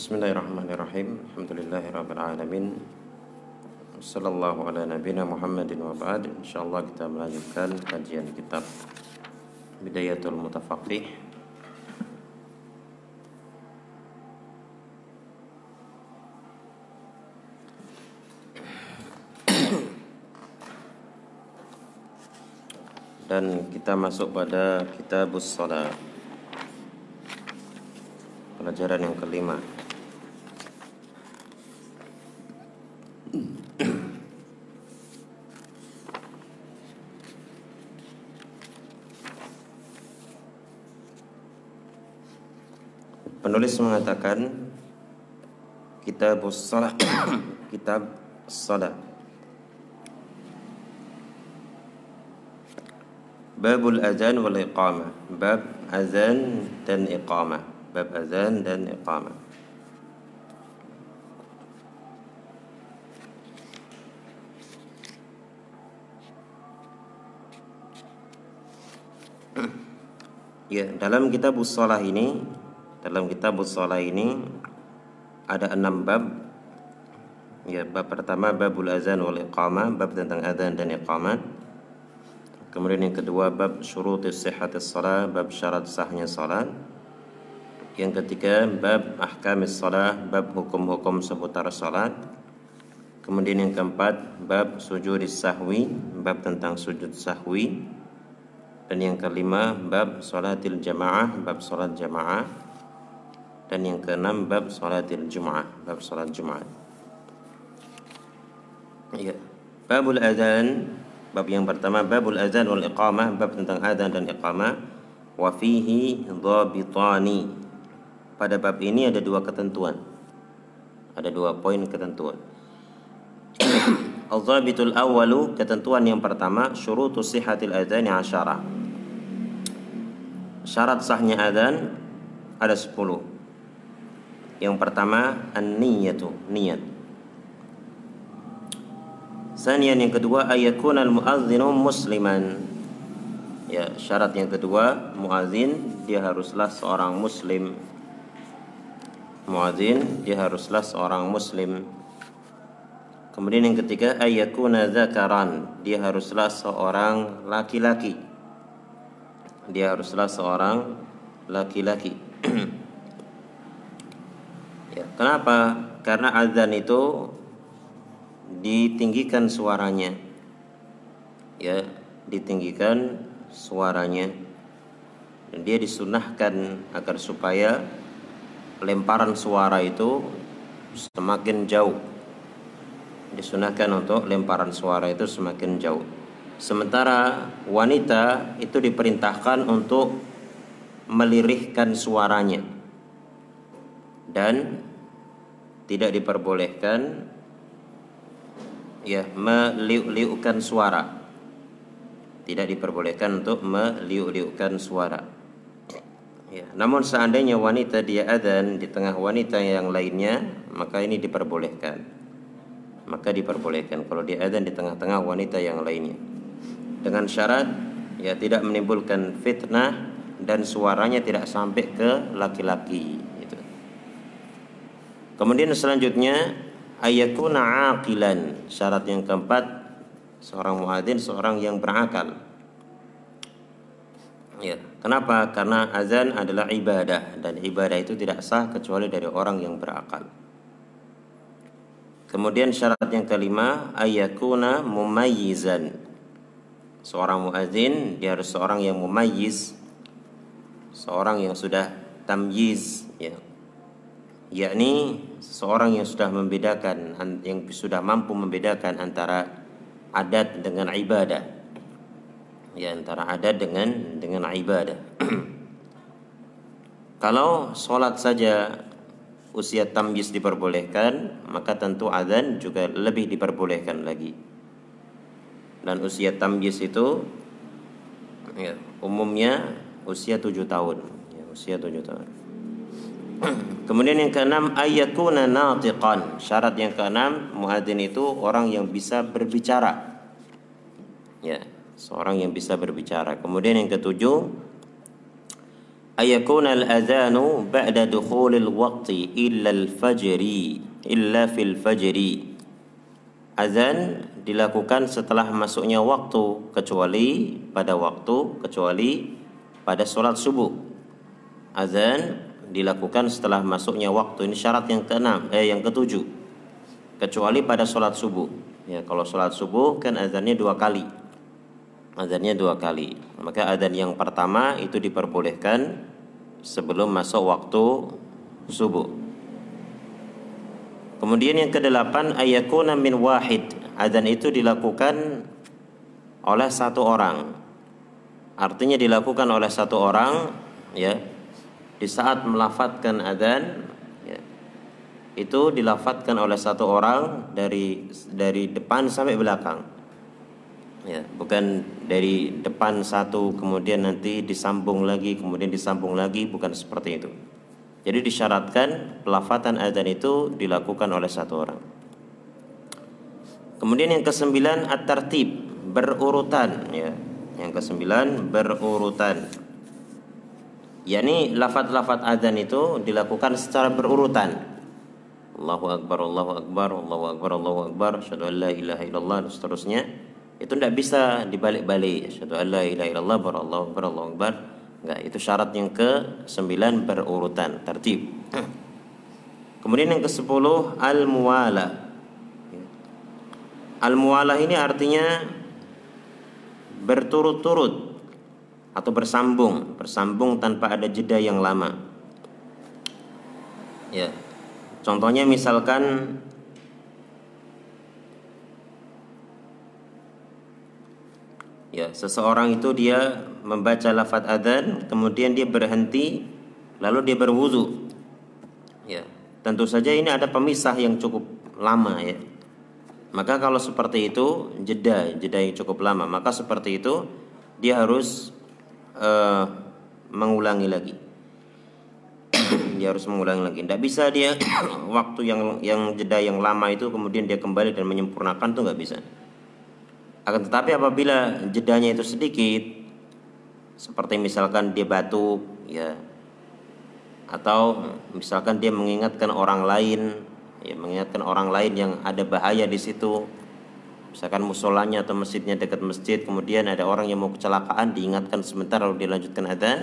Bismillahirrahmanirrahim. Alhamdulillahirabbil alamin. Sallallahu ala nabiyina Muhammadin wa ba'd. Insyaallah kita melanjutkan kajian kitab Bidayatul Mutafaqih. Dan kita masuk pada Kitabus Salat. Pelajaran yang kelima. Penulis mengatakan Kitab Salat Kitab Salat Babul azan wal iqamah. Bab azan dan iqamah. Bab azan dan iqamah. Ya, dalam kitab Shalah ini, dalam kitab Shalah ini ada enam bab. Ya, bab pertama babul azan wal iqamah, bab tentang azan dan iqamah. Kemudian yang kedua bab syurutis sihhatis shalah, bab syarat sahnya salat. Yang ketiga bab ahkamis salah, bab hukum-hukum seputar salat. Kemudian yang keempat bab sujudis sahwi, bab tentang sujud sahwi. Dan yang kelima bab salatil jamaah, bab salat jamaah. Dan yang keenam bab salatil jumaah, bab salat jumaat. Ya. Babul adzan, bab yang pertama babul adzan wal iqamah, bab tentang adzan dan iqamah. Wa fihi dhabitani. Pada bab ini ada dua ketentuan. Ada dua poin ketentuan. Al-dhabitul awwalu ketentuan yang pertama syurutus sihhatil adzani asyara syarat sahnya adzan ada 10. Yang pertama an-niyatu, niat. Sanian yang kedua ayakun al-muadzinu musliman. Ya, syarat yang kedua muadzin dia haruslah seorang muslim. Muadzin dia haruslah seorang muslim. Kemudian yang ketiga ayakuna zakaran, dia haruslah seorang laki-laki dia haruslah seorang laki-laki. kenapa? Karena azan itu ditinggikan suaranya. Ya, ditinggikan suaranya. Dan dia disunahkan agar supaya lemparan suara itu semakin jauh. Disunahkan untuk lemparan suara itu semakin jauh. Sementara wanita itu diperintahkan untuk melirihkan suaranya dan tidak diperbolehkan ya meliuk-liukkan suara. Tidak diperbolehkan untuk meliuk-liukkan suara. Ya, namun seandainya wanita dia adzan di tengah wanita yang lainnya, maka ini diperbolehkan. Maka diperbolehkan kalau dia adzan di tengah-tengah wanita yang lainnya dengan syarat ya tidak menimbulkan fitnah dan suaranya tidak sampai ke laki-laki. Kemudian selanjutnya ayakuna aqilan. Syarat yang keempat seorang muadzin seorang yang berakal. Ya, kenapa? Karena azan adalah ibadah dan ibadah itu tidak sah kecuali dari orang yang berakal. Kemudian syarat yang kelima ayakuna mumayyizan seorang muadzin dia harus seorang yang mumayyiz seorang yang sudah tamyiz ya yakni seorang yang sudah membedakan yang sudah mampu membedakan antara adat dengan ibadah. Ya antara adat dengan dengan ibadah. Kalau sholat saja usia tamyiz diperbolehkan maka tentu adzan juga lebih diperbolehkan lagi. Dan usia tamyiz itu ya, umumnya usia tujuh tahun. Ya, usia tujuh tahun kemudian yang keenam ayakuna natiqan. Syarat yang keenam muadzin itu orang yang bisa berbicara. Ya seorang yang bisa berbicara. Kemudian yang ketujuh ayakun al-adhanu ba'da dukhulil waqti illa al-fajri illa fil fajri. Azan dilakukan setelah masuknya waktu kecuali pada waktu kecuali pada sholat subuh. Azan dilakukan setelah masuknya waktu ini syarat yang keenam eh yang ketujuh kecuali pada sholat subuh ya kalau sholat subuh kan azannya dua kali azannya dua kali maka azan yang pertama itu diperbolehkan sebelum masuk waktu subuh. Kemudian yang kedelapan ayakuna min wahid. Adzan itu dilakukan oleh satu orang. Artinya dilakukan oleh satu orang ya di saat melafatkan adzan ya, itu dilafatkan oleh satu orang dari dari depan sampai belakang. Ya bukan dari depan satu kemudian nanti disambung lagi kemudian disambung lagi bukan seperti itu. Jadi disyaratkan pelafatan adzan itu dilakukan oleh satu orang. Kemudian yang kesembilan at-tertib berurutan ya. Yang kesembilan berurutan yakni lafat-lafat adzan itu dilakukan secara berurutan. Allahu akbar Allahu akbar Allahu akbar Allahu akbar asyhadu la ilaha illallah dan seterusnya. Itu tidak bisa dibalik-balik. Asyhadu an la ilaha illallah barallahu akbar Allahu akbar. Enggak itu syarat yang ke sembilan berurutan tertib. Kemudian yang ke sepuluh al muwala al muwala ini artinya berturut-turut atau bersambung bersambung tanpa ada jeda yang lama. Ya. Contohnya misalkan ya seseorang itu dia membaca lafaz adzan kemudian dia berhenti lalu dia berwudu. Ya. Tentu saja ini ada pemisah yang cukup lama ya. Maka kalau seperti itu jeda jeda yang cukup lama. Maka seperti itu dia harus uh, mengulangi lagi. Dia harus mengulangi lagi. Tidak bisa dia waktu yang yang jeda yang lama itu kemudian dia kembali dan menyempurnakan tuh nggak bisa. Akan tetapi apabila jedanya itu sedikit, seperti misalkan dia batuk, ya, atau misalkan dia mengingatkan orang lain, ya, mengingatkan orang lain yang ada bahaya di situ, misalkan musolanya atau masjidnya dekat masjid, kemudian ada orang yang mau kecelakaan, diingatkan sebentar lalu dilanjutkan adzan,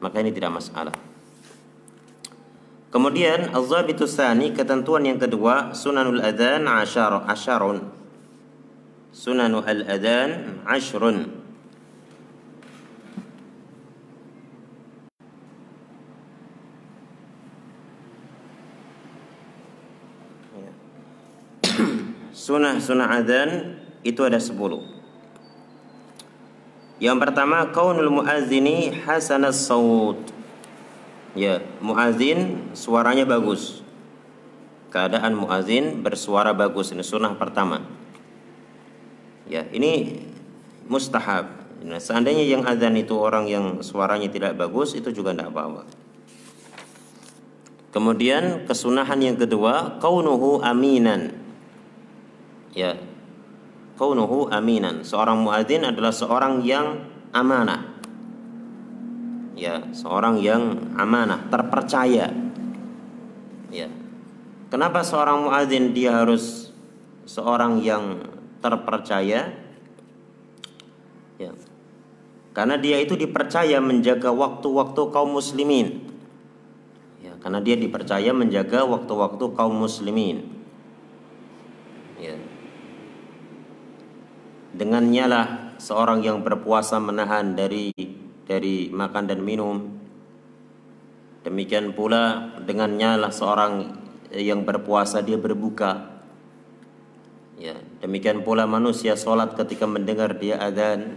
maka ini tidak masalah. Kemudian az-zabitu ketentuan yang kedua, sunanul adzan asyar asyarun sunanu al-adhan ashrun Sunnah-sunnah adzan itu ada sepuluh. Yang pertama kaunul muazzini hasanas saut. Ya, muazin suaranya bagus. Keadaan muazin bersuara bagus ini sunnah pertama. Ya, ini mustahab. Nah, seandainya yang adzan itu orang yang suaranya tidak bagus itu juga tidak apa-apa. Kemudian kesunahan yang kedua, kaunuhu aminan. Ya. Kaunuhu aminan. Seorang muadzin adalah seorang yang amanah. Ya, seorang yang amanah, terpercaya. Ya. Kenapa seorang muadzin dia harus seorang yang terpercaya ya karena dia itu dipercaya menjaga waktu-waktu kaum muslimin ya karena dia dipercaya menjaga waktu-waktu kaum muslimin dengannya lah seorang yang berpuasa menahan dari dari makan dan minum demikian pula dengannya lah seorang yang berpuasa dia berbuka Ya, demikian pula manusia sholat ketika mendengar dia adzan.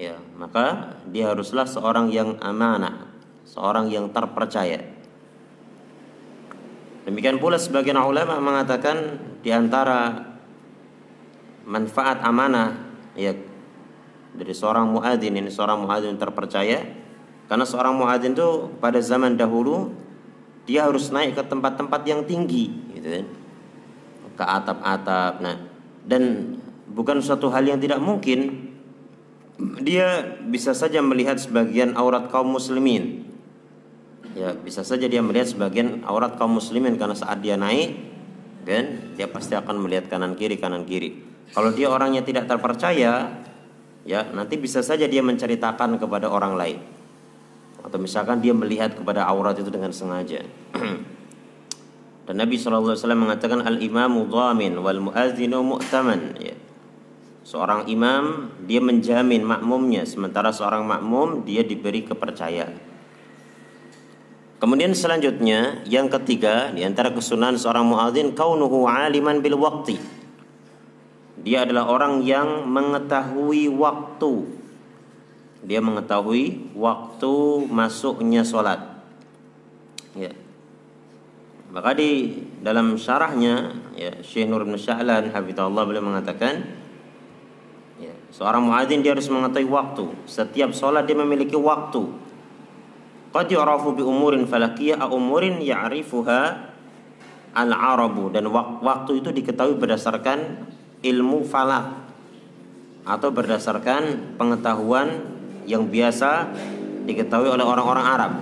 Ya, maka dia haruslah seorang yang amanah, seorang yang terpercaya. Demikian pula sebagian ulama mengatakan di antara manfaat amanah ya dari seorang muadzin ini seorang muadzin terpercaya karena seorang muadzin itu pada zaman dahulu dia harus naik ke tempat-tempat yang tinggi gitu kan ke atap-atap. Nah, dan bukan suatu hal yang tidak mungkin dia bisa saja melihat sebagian aurat kaum muslimin. Ya, bisa saja dia melihat sebagian aurat kaum muslimin karena saat dia naik kan dia pasti akan melihat kanan kiri kanan kiri. Kalau dia orangnya tidak terpercaya, ya nanti bisa saja dia menceritakan kepada orang lain. Atau misalkan dia melihat kepada aurat itu dengan sengaja. Dan Nabi SAW mengatakan al-imamu dhamin wal muadzinu mu'taman ya. Seorang imam dia menjamin makmumnya sementara seorang makmum dia diberi kepercayaan. Kemudian selanjutnya yang ketiga di antara kesunahan seorang muadzin kaunuhu aliman bil waqti. Dia adalah orang yang mengetahui waktu. Dia mengetahui waktu masuknya sholat. Ya. Maka di dalam syarahnya ya Syekh Nur bin hafizahullah beliau mengatakan Ya, seorang muadzin dia harus mengetahui waktu. Setiap sholat dia memiliki waktu. Qad yu'rafu bi umurin falakiyah a umurin ya'rifuha al-arabu dan waktu itu diketahui berdasarkan ilmu falak atau berdasarkan pengetahuan yang biasa diketahui oleh orang-orang Arab.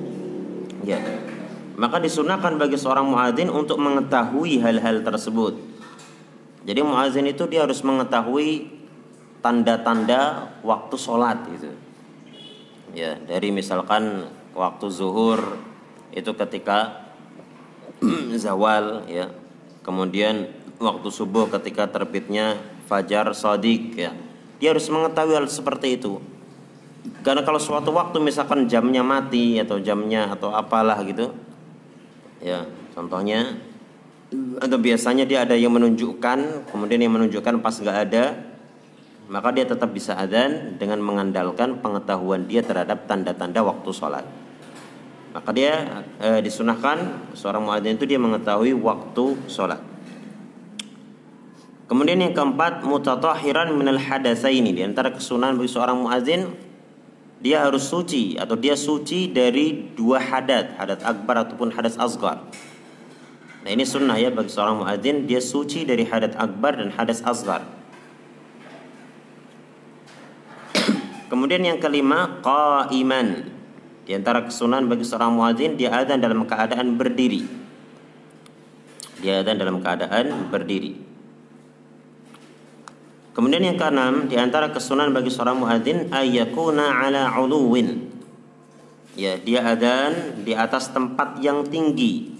ya. Maka disunahkan bagi seorang muadzin untuk mengetahui hal-hal tersebut. Jadi muazin itu dia harus mengetahui tanda-tanda waktu sholat gitu. Ya, dari misalkan waktu zuhur itu ketika zawal ya. Kemudian waktu subuh ketika terbitnya fajar sodik ya. Dia harus mengetahui hal seperti itu. Karena kalau suatu waktu misalkan jamnya mati atau jamnya atau apalah gitu. Ya, contohnya atau biasanya dia ada yang menunjukkan kemudian yang menunjukkan pas nggak ada maka dia tetap bisa adzan dengan mengandalkan pengetahuan dia terhadap tanda-tanda waktu sholat maka dia e, disunahkan seorang muadzin itu dia mengetahui waktu sholat kemudian yang keempat mutatahiran minal ini di antara kesunahan bagi seorang muadzin dia harus suci atau dia suci dari dua hadat hadat akbar ataupun hadas asgar Nah ini sunnah ya bagi seorang muadzin dia suci dari hadas akbar dan hadas asgar. Kemudian yang kelima qaiman. Di antara kesunahan bagi seorang muadzin dia adzan dalam keadaan berdiri. Dia adzan dalam keadaan berdiri. Kemudian yang keenam di antara kesunahan bagi seorang muadzin ayyakuna ala uluwin. Ya, dia adzan di atas tempat yang tinggi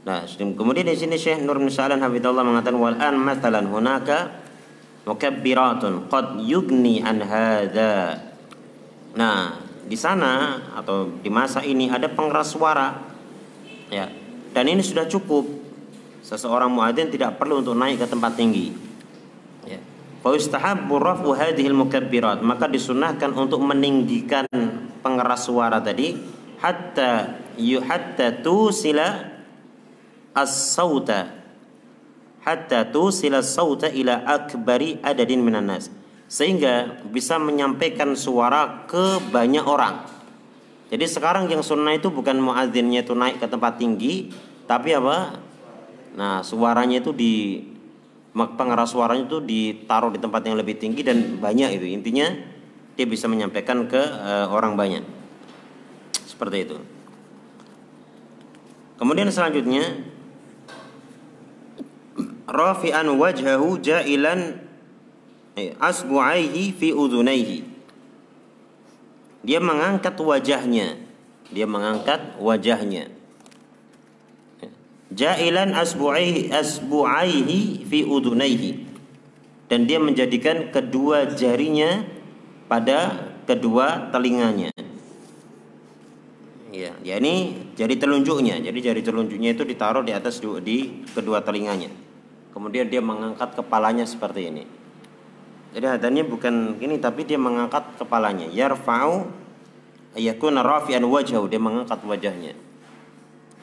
Nah, kemudian di sini Syekh Nur bin Salan hafizallahu mengatakan wal an mathalan hunaka mukabbiratun qad yugni an hadza. Nah, di sana atau di masa ini ada pengeras suara. Ya. Dan ini sudah cukup. Seseorang muadzin tidak perlu untuk naik ke tempat tinggi. Ya. Mukabbirat, maka disunahkan untuk meninggikan pengeras suara tadi hatta yuhatta tusila as-sauta hatta tusila sauta ila akbari adadin minan nas sehingga bisa menyampaikan suara ke banyak orang. Jadi sekarang yang sunnah itu bukan muadzinnya itu naik ke tempat tinggi, tapi apa? Nah, suaranya itu di pengeras suaranya itu ditaruh di tempat yang lebih tinggi dan banyak itu. Intinya dia bisa menyampaikan ke uh, orang banyak. Seperti itu. Kemudian selanjutnya rafi'an wajhahu ja'ilan eh, asbu'aihi fi udhunaihi dia mengangkat wajahnya dia mengangkat wajahnya ja'ilan asbu'aihi asbu'aihi fi udhunaihi dan dia menjadikan kedua jarinya pada kedua telinganya ya ini jari telunjuknya jadi jari telunjuknya itu ditaruh di atas di kedua telinganya Kemudian dia mengangkat kepalanya seperti ini. Jadi adanya bukan ini tapi dia mengangkat kepalanya. Yarfa'u ayakuna rafi'an wajhahu dia mengangkat wajahnya.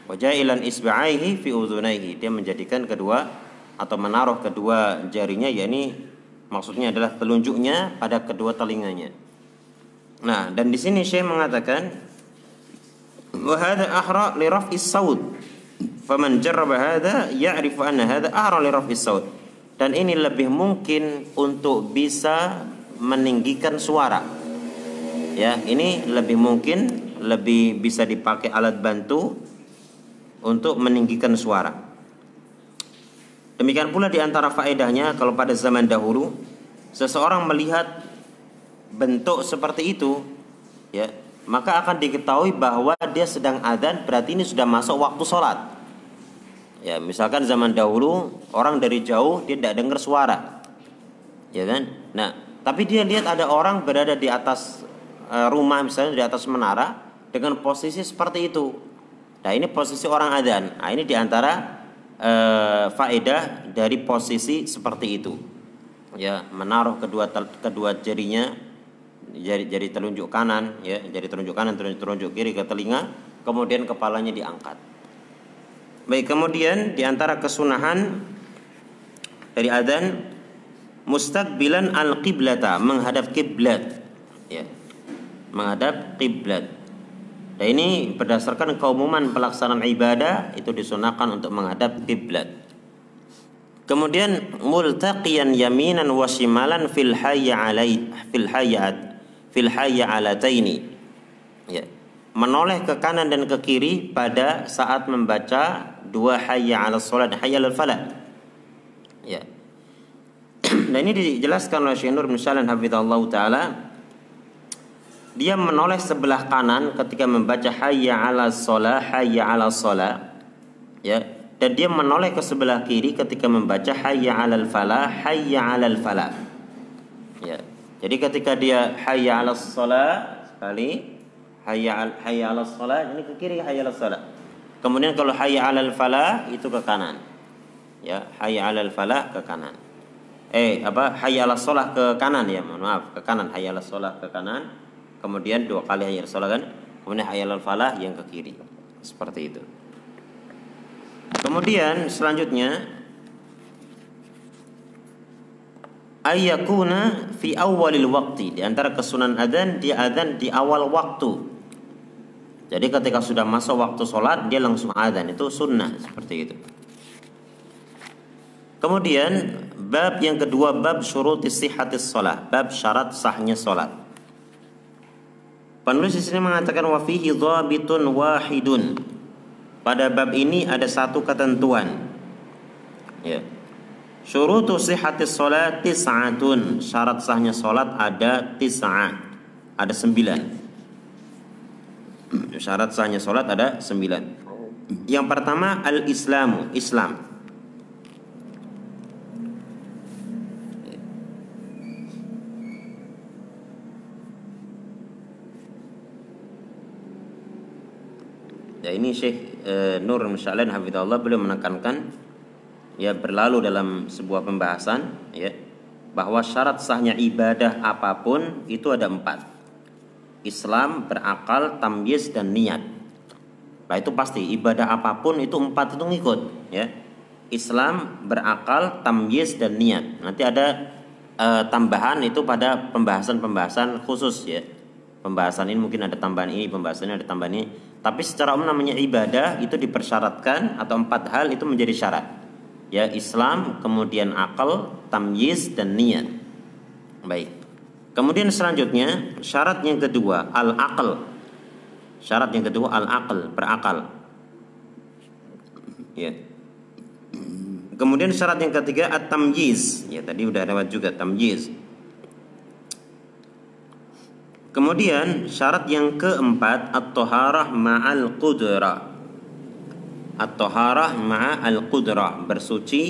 Wajah ilan isba'aihi fi udhunaihi dia menjadikan kedua atau menaruh kedua jarinya yakni maksudnya adalah telunjuknya pada kedua telinganya. Nah, dan di sini Syekh mengatakan wa hadha ahra li raf'is saud Faman jarraba hadha ya'rifu anna hadha a'ra li raf'is saut. dan ini lebih mungkin untuk bisa meninggikan suara. Ya, ini lebih mungkin lebih bisa dipakai alat bantu untuk meninggikan suara. Demikian pula di antara faedahnya kalau pada zaman dahulu seseorang melihat bentuk seperti itu ya, maka akan diketahui bahwa dia sedang adzan berarti ini sudah masuk waktu sholat. Ya, misalkan zaman dahulu orang dari jauh dia tidak dengar suara. Ya kan? Nah, tapi dia lihat ada orang berada di atas uh, rumah misalnya di atas menara dengan posisi seperti itu. Nah, ini posisi orang adzan. Nah, ini di antara uh, faedah dari posisi seperti itu. Ya, menaruh kedua kedua jarinya jari jari telunjuk kanan ya, jari telunjuk kanan telunjuk telunjuk kiri ke telinga, kemudian kepalanya diangkat. Baik, kemudian di antara kesunahan dari adzan mustaqbilan al-qiblata, menghadap kiblat. Ya. Menghadap kiblat. Dan ini berdasarkan keumuman pelaksanaan ibadah itu disunahkan untuk menghadap kiblat. Kemudian multaqiyan yaminan wa shimalan fil hayya alai fil hayyat fil hayya alataini. Ya. Menoleh ke kanan dan ke kiri pada saat membaca dua hayya 'ala dan hayya 'alal falah. Ya. Nah ini dijelaskan oleh Syekh Nur bin Salan hafizallahu taala dia menoleh sebelah kanan ketika membaca hayya 'ala shalah hayya 'ala shalah. Ya. Dan dia menoleh ke sebelah kiri ketika membaca hayya 'alal falah hayya 'alal falah. Ya. Jadi ketika dia hayya 'ala shalah sekali hayya hayya 'ala ini ke kiri hayya 'ala. Kemudian kalau hayya 'alal falah itu ke kanan. Ya, hayya 'alal falah ke kanan. Eh, apa? Hayya 'alas shalah ke kanan ya, mohon maaf, ke kanan hayya 'alas shalah ke kanan. Kemudian dua kali hayya 'alas shalah kan. Kemudian hayya 'alal falah yang ke kiri. Seperti itu. Kemudian selanjutnya ayyakuna fi awalil waqti di antara kesunan adzan dia adzan di awal waktu jadi ketika sudah masuk waktu sholat dia langsung adzan itu sunnah seperti itu. Kemudian bab yang kedua bab syurut sihhatis sholat, bab syarat sahnya sholat. Penulis di sini mengatakan wa fihi dhabitun wahidun. Pada bab ini ada satu ketentuan. Ya. Syurutu sihhatis sholat tis'atun. Syarat sahnya sholat ada tis'ah. Ada sembilan. Syarat sahnya sholat ada sembilan. Yang pertama al-Islamu, Islam. Ya ini Syekh e, Nur Musya'lan Hafidhullah beliau menekankan ya berlalu dalam sebuah pembahasan ya bahwa syarat sahnya ibadah apa pun itu ada empat Islam berakal, tamyiz dan niat. Nah itu pasti ibadah apa pun itu empat itu ngikut ya. Islam berakal, tamyiz dan niat. Nanti ada uh, tambahan itu pada pembahasan-pembahasan khusus ya. Pembahasan ini mungkin ada tambahan ini, pembahasan ini ada tambahan ini. Tapi secara umum namanya ibadah itu dipersyaratkan atau empat hal itu menjadi syarat. Ya Islam, kemudian akal, tamyiz dan niat. Baik. Kemudian selanjutnya syarat yang kedua al-aql. Syarat yang kedua al-aql, berakal. Ya. Kemudian syarat yang ketiga at-tamyiz. Ya, tadi udah lewat juga tamyiz. Kemudian syarat yang keempat at-taharah ma'al qudrah. At-taharah ma'al qudrah, bersuci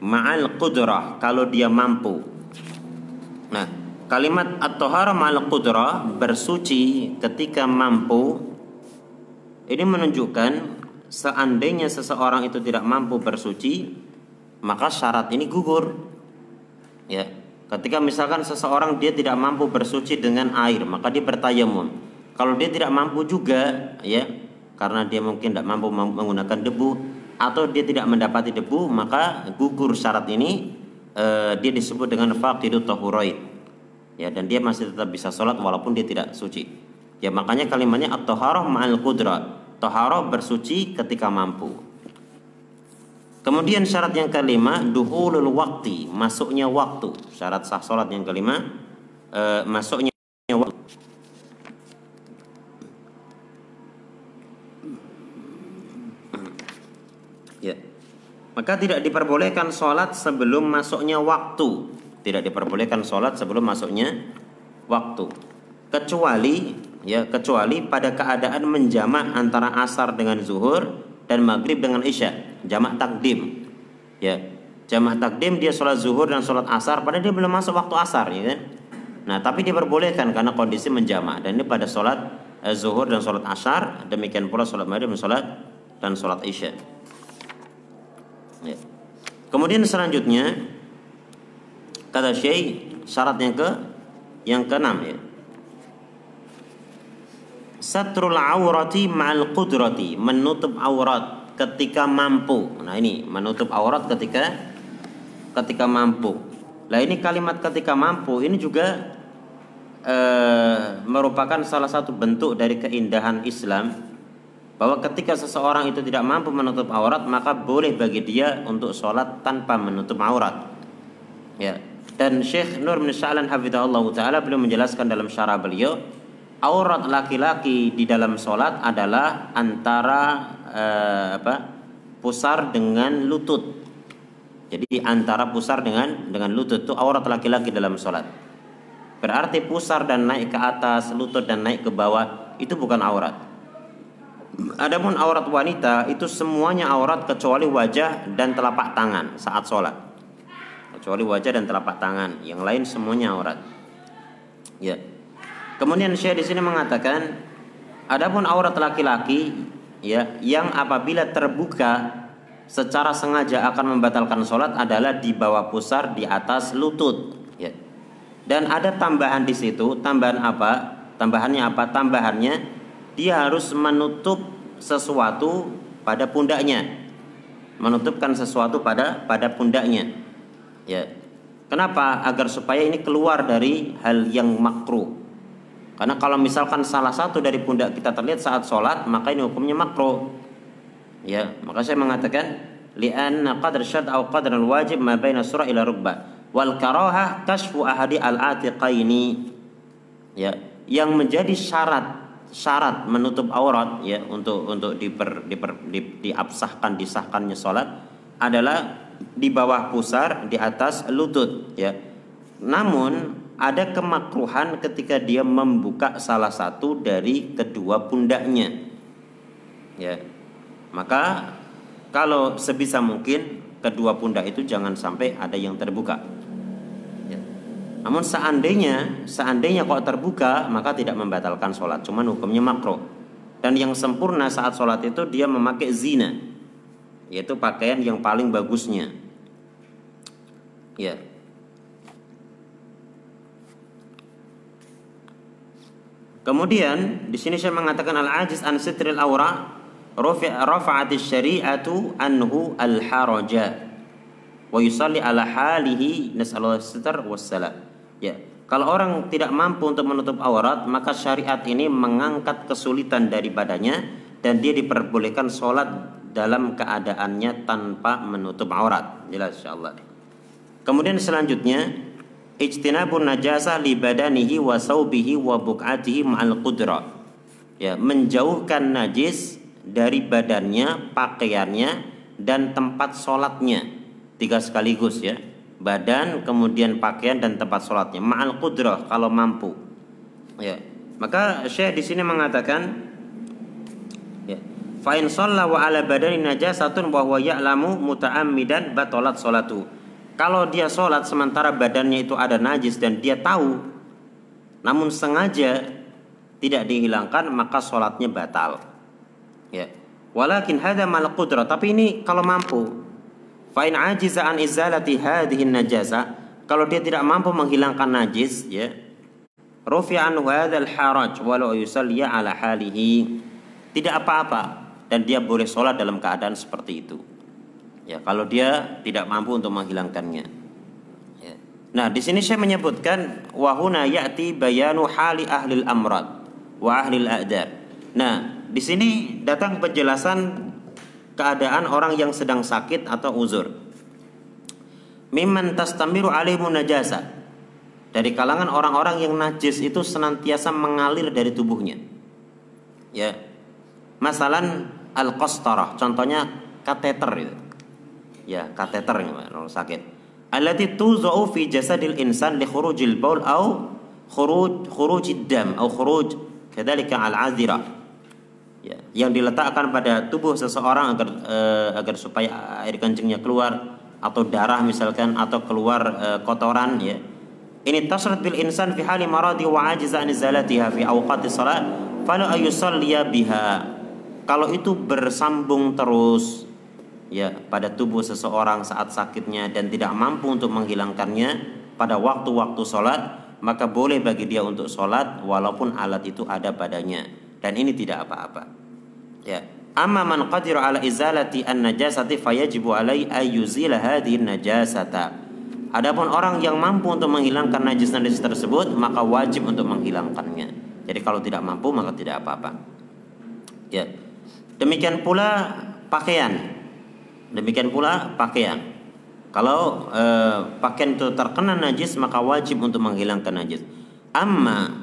ma'al qudrah kalau dia mampu. Nah, Kalimat at-taharah ma'al qudrah bersuci ketika mampu ini menunjukkan seandainya seseorang itu tidak mampu bersuci maka syarat ini gugur. Ya. Ketika misalkan seseorang dia tidak mampu bersuci dengan air, maka dia bertayamum. Kalau dia tidak mampu juga, ya, karena dia mungkin tidak mampu menggunakan debu atau dia tidak mendapati debu, maka gugur syarat ini eh, dia disebut dengan faqidut tahurain ya dan dia masih tetap bisa sholat walaupun dia tidak suci. Ya makanya kalimatnya at-taharah ma'al qudra. Taharah bersuci ketika mampu Kemudian syarat yang kelima duhulul waktu, masuknya waktu. Syarat sah salat yang kelima uh, masuknya waktu. Ya. Maka tidak diperbolehkan sholat sebelum masuknya waktu. Tidak diperbolehkan sholat sebelum masuknya waktu. Kecuali ya kecuali pada keadaan menjamak antara asar dengan zuhur dan maghrib dengan isya jamak takdim. Ya jamak takdim dia sholat zuhur dan sholat asar padahal dia belum masuk waktu asar ya kan? Nah tapi diperbolehkan karena kondisi menjamak dan ini pada sholat eh, zuhur dan sholat asar demikian pula sholat maghrib dan sholat dan sholat isya. Ya. kemudian selanjutnya kata syekh syarat yang ke yang keenam ya satrul aurati ma'al qudrati menutup aurat ketika mampu. Nah, ini menutup aurat ketika ketika mampu. Nah, ini kalimat ketika mampu ini juga e, merupakan salah satu bentuk dari keindahan Islam bahwa ketika seseorang itu tidak mampu menutup aurat maka boleh bagi dia untuk sholat tanpa menutup aurat. Ya. Dan Syekh Nur bin Sa'lan hafizahullah taala beliau menjelaskan dalam syarah beliau aurat laki-laki di dalam sholat adalah antara eh, apa pusar dengan lutut. Jadi antara pusar dengan dengan lutut itu aurat laki-laki dalam sholat. Berarti pusar dan naik ke atas, lutut dan naik ke bawah itu bukan aurat. Adapun aurat wanita itu semuanya aurat kecuali wajah dan telapak tangan saat sholat. Kecuali wajah dan telapak tangan, yang lain semuanya aurat. Ya. Kemudian Syekh di sini mengatakan adapun aurat laki-laki ya yang apabila terbuka secara sengaja akan membatalkan sholat adalah di bawah pusar di atas lutut ya. Dan ada tambahan di situ, tambahan apa? Tambahannya apa? Tambahannya dia harus menutup sesuatu pada pundaknya. Menutupkan sesuatu pada pada pundaknya. Ya. Kenapa? Agar supaya ini keluar dari hal yang makruh. Karena kalau misalkan salah satu dari pundak kita terlihat saat sholat, maka ini hukumnya makro. Ya, maka saya mengatakan li'anna qadr syad atau qadr wajib ma surah ila rukbah wal karahah kashfu ahadi al atiqaini ya yang menjadi syarat syarat menutup aurat ya untuk untuk diper, diper, di, diabsahkan disahkannya sholat adalah di bawah pusar di atas lutut ya namun ada kemakruhan ketika dia membuka salah satu dari kedua pundaknya. Ya. Maka kalau sebisa mungkin kedua pundak itu jangan sampai ada yang terbuka. Ya. Namun seandainya seandainya kok terbuka maka tidak membatalkan sholat, cuman hukumnya makro. Dan yang sempurna saat sholat itu dia memakai zina, yaitu pakaian yang paling bagusnya. Ya, Kemudian di sini saya mengatakan al-ajiz an sitril aura rafa'at syari'atu anhu al-haraja wa yusalli ala halihi nas'alullah sitr wassalam. Ya, kalau orang tidak mampu untuk menutup aurat, maka syariat ini mengangkat kesulitan dari badannya dan dia diperbolehkan sholat dalam keadaannya tanpa menutup aurat. Jelas insyaallah. Kemudian selanjutnya ijtinabun najasah li badanihi wa saubihi wa buk'atihi ma'al qudra. Ya, menjauhkan najis dari badannya, pakaiannya dan tempat sholatnya. Tiga sekaligus ya. Badan, kemudian pakaian dan tempat sholatnya. Ma'al qudrah kalau mampu. Ya. Maka Syekh di sini mengatakan ya, fa in shalla wa ala badani najasatun wa huwa ya'lamu muta'ammidan batalat salatu kalau dia sholat sementara badannya itu ada najis dan dia tahu, namun sengaja tidak dihilangkan maka sholatnya batal. Ya. Walakin hada mal qudrah. Tapi ini kalau mampu. Fa'in ajiza an izalati hadhihi najasa. Kalau dia tidak mampu menghilangkan najis, ya. Rufi anhu hadzal haraj walau yusalli ala halihi. Tidak apa-apa dan dia boleh sholat dalam keadaan seperti itu. Ya, kalau dia tidak mampu untuk menghilangkannya. Ya. Nah, di sini saya menyebutkan wahuna ya'ti bayanu hali ahli amrad wa ahli adar. Nah, di sini datang penjelasan keadaan orang yang sedang sakit atau uzur. Mimman tastamiru alaihi najasa. Dari kalangan orang-orang yang najis itu senantiasa mengalir dari tubuhnya. Ya. Masalan al-qastarah, contohnya kateter itu. Ya, kateter orang sakit. Allati tuzau fi jasadil insan li khurujil baul au khuruj khurujid dam au khuruj. Kadzalika al-azira. Ya, yang diletakkan pada tubuh seseorang agar uh, agar supaya air kencingnya keluar atau darah misalkan atau keluar uh, kotoran ya. Ini tasrat bil insan fi hali maradi wa ajiza an zalatiha fi awqati salat fala ayusalliya biha. Kalau itu bersambung terus ya pada tubuh seseorang saat sakitnya dan tidak mampu untuk menghilangkannya pada waktu-waktu sholat maka boleh bagi dia untuk sholat walaupun alat itu ada padanya dan ini tidak apa-apa. Ya. Amma man qadira ala izalati an-najasati fayajibu alai ayyuzila hadhihi najasata. Adapun orang yang mampu untuk menghilangkan najis-najis tersebut, maka wajib untuk menghilangkannya. Jadi kalau tidak mampu maka tidak apa-apa. Ya. Demikian pula pakaian. Demikian pula pakaian. Kalau eh, pakaian itu terkena najis maka wajib untuk menghilangkan najis. Amma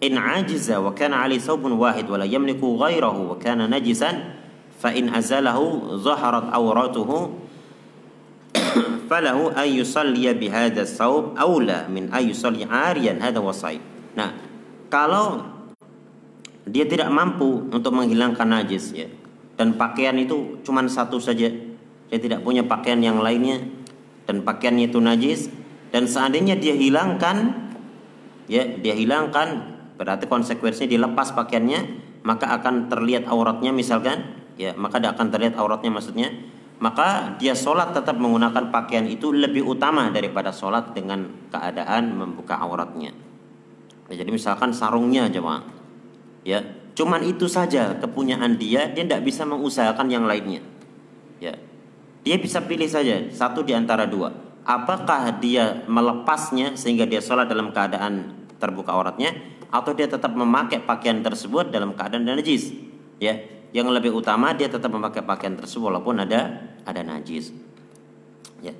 in ajiza wa kana ali thawbun wahid wa la yamliku ghayrahu wa kana najisan fa in azalahu zaharat awratuhu falahu an yusalli bi hadha thawb aula min an yusalli ariyan hadha wasai nah kalau dia tidak mampu untuk menghilangkan najis ya dan pakaian itu cuma satu saja. Dia tidak punya pakaian yang lainnya. Dan pakaiannya itu najis. Dan seandainya dia hilangkan ya dia hilangkan berarti konsekuensinya dilepas pakaiannya maka akan terlihat auratnya misalkan ya maka tidak akan terlihat auratnya maksudnya. Maka dia sholat tetap menggunakan pakaian itu lebih utama daripada sholat dengan keadaan membuka auratnya. Ya, jadi misalkan sarungnya jemaah ya cuman itu saja kepunyaan dia dia tidak bisa mengusahakan yang lainnya. Ya. Dia bisa pilih saja satu di antara dua. Apakah dia melepasnya sehingga dia sholat dalam keadaan terbuka auratnya atau dia tetap memakai pakaian tersebut dalam keadaan najis? Ya. Yang lebih utama dia tetap memakai pakaian tersebut walaupun ada ada najis. Ya.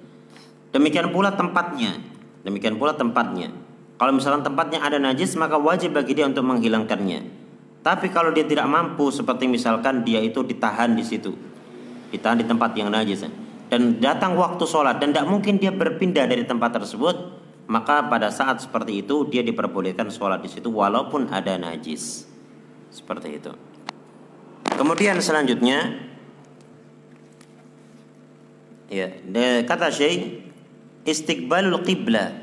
Demikian pula tempatnya. Demikian pula tempatnya. Kalau misalnya tempatnya ada najis maka wajib bagi dia untuk menghilangkannya tapi kalau dia tidak mampu seperti misalkan dia itu ditahan di situ. Ditahan di tempat yang najis dan datang waktu sholat dan tidak mungkin dia berpindah dari tempat tersebut maka pada saat seperti itu dia diperbolehkan sholat di situ walaupun ada najis. Seperti itu. Kemudian selanjutnya ya kata Syekh istiqbalul qiblah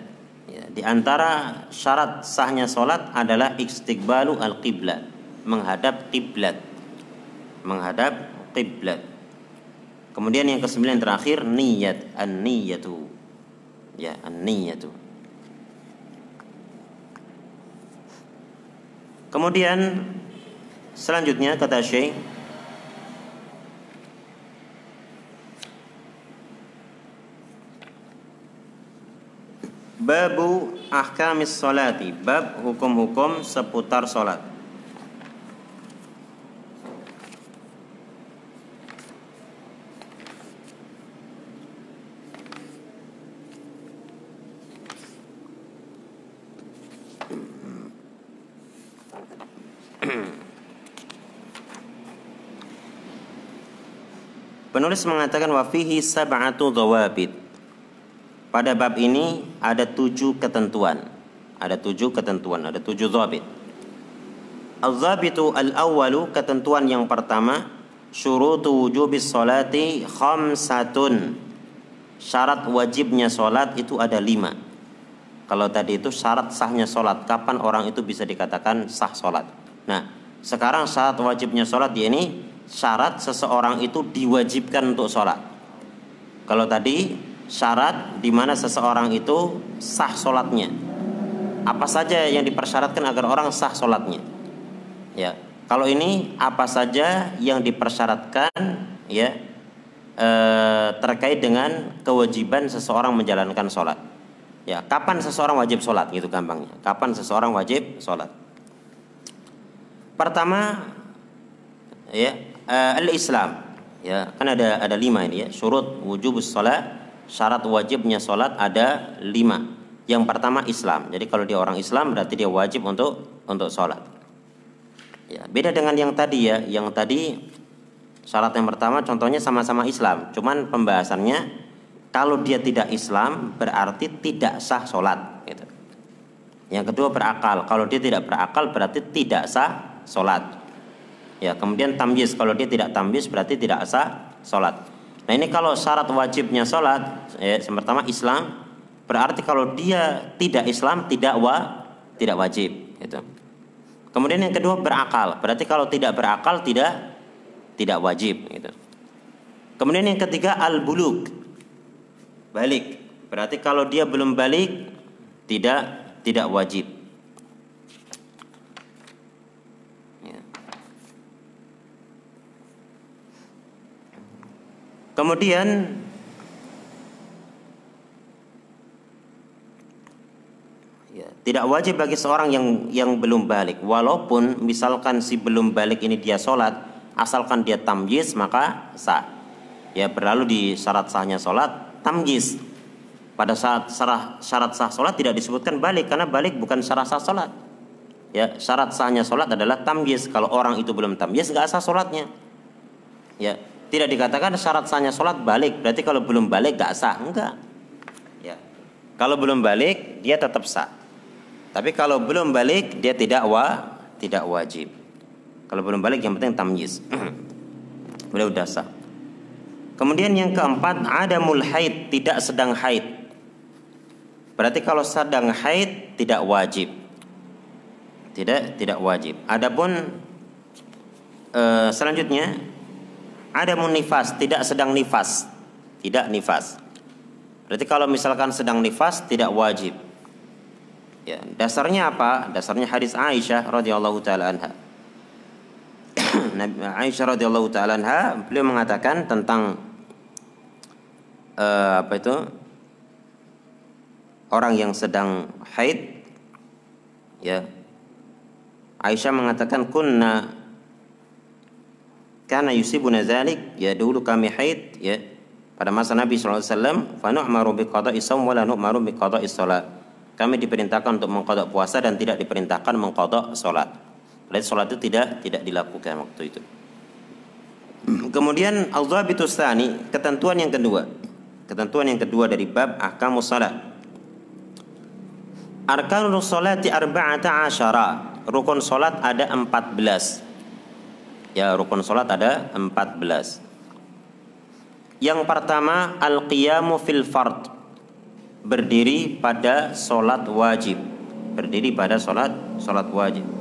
ya, di antara syarat sahnya sholat adalah istiqbalu al qiblah menghadap kiblat menghadap kiblat kemudian yang kesembilan terakhir niat an niyatu ya an niyatu Kemudian selanjutnya kata Syekh Babu ahkamis salati. Bab hukum-hukum seputar salat Penulis mengatakan wafihi sab'atu dhawabit. Pada bab ini ada tujuh ketentuan. Ada tujuh ketentuan, ada tujuh dhabit. Al-dhabitu al-awwalu ketentuan yang pertama syurutu wujubis salati khamsatun. Syarat wajibnya salat itu ada lima. Kalau tadi itu syarat sahnya salat, kapan orang itu bisa dikatakan sah salat. Nah, sekarang syarat wajibnya salat di ini syarat seseorang itu diwajibkan untuk sholat. Kalau tadi syarat di mana seseorang itu sah sholatnya. Apa saja yang dipersyaratkan agar orang sah sholatnya? Ya, kalau ini apa saja yang dipersyaratkan ya e, terkait dengan kewajiban seseorang menjalankan sholat. Ya, kapan seseorang wajib sholat gitu gampangnya. Kapan seseorang wajib sholat? Pertama, ya uh, al-Islam Ya, kan ada ada lima ini ya. Syurut wujub sholat, syarat wajibnya sholat ada lima. Yang pertama Islam. Jadi kalau dia orang Islam berarti dia wajib untuk untuk sholat. Ya, beda dengan yang tadi ya. Yang tadi syarat yang pertama contohnya sama-sama Islam. Cuman pembahasannya kalau dia tidak Islam berarti tidak sah sholat. Gitu. Yang kedua berakal. Kalau dia tidak berakal berarti tidak sah sholat. Ya, kemudian tamyiz kalau dia tidak tamyiz berarti tidak sah salat. Nah, ini kalau syarat wajibnya salat ya, yang pertama Islam berarti kalau dia tidak Islam tidak wa tidak wajib gitu. Kemudian yang kedua berakal. Berarti kalau tidak berakal tidak tidak wajib gitu. Kemudian yang ketiga al-buluk. Balik. Berarti kalau dia belum balik tidak tidak wajib. Kemudian ya, tidak wajib bagi seorang yang yang belum balik. Walaupun misalkan si belum balik ini dia sholat, asalkan dia tamjiz maka sah. Ya berlalu di syarat sahnya sholat tamjiz. Pada saat syarat, syarat sah sholat tidak disebutkan balik karena balik bukan syarat sah sholat. Ya syarat sahnya sholat adalah tamjiz. Kalau orang itu belum tamjiz nggak sah sholatnya. Ya tidak dikatakan syarat sahnya sholat balik. Berarti kalau belum balik gak sah. Enggak. Ya. Kalau belum balik dia tetap sah. Tapi kalau belum balik dia tidak wa tidak wajib. Kalau belum balik yang penting tamyiz. Udah udah sah. Kemudian yang keempat ada haid tidak sedang haid. Berarti kalau sedang haid tidak wajib. Tidak tidak wajib. Adapun uh, selanjutnya ada nifas, tidak sedang nifas. Tidak nifas. Berarti kalau misalkan sedang nifas tidak wajib. Ya, dasarnya apa? Dasarnya hadis Aisyah radhiyallahu taala anha. Nabi Aisyah radhiyallahu taala anha beliau mengatakan tentang uh, apa itu? Orang yang sedang haid ya. Aisyah mengatakan kunna karena yusibuna zalik. Ya dulu kami haid ya pada masa Nabi SAW fa nu'maru bi qada'i shaum wa la nu'maru kami diperintahkan untuk mengkodok puasa dan tidak diperintahkan mengkodok sholat. Berarti sholat itu tidak tidak dilakukan waktu itu. Kemudian al-dhabitus tsani ketentuan yang kedua. Ketentuan yang kedua dari bab ahkamus salat arkanul salati arba'ata asyara. Rukun salat ada 14 Ya, rukun salat ada 14. Yang pertama al-qiyamu fil fard. Berdiri pada salat wajib. Berdiri pada salat salat wajib.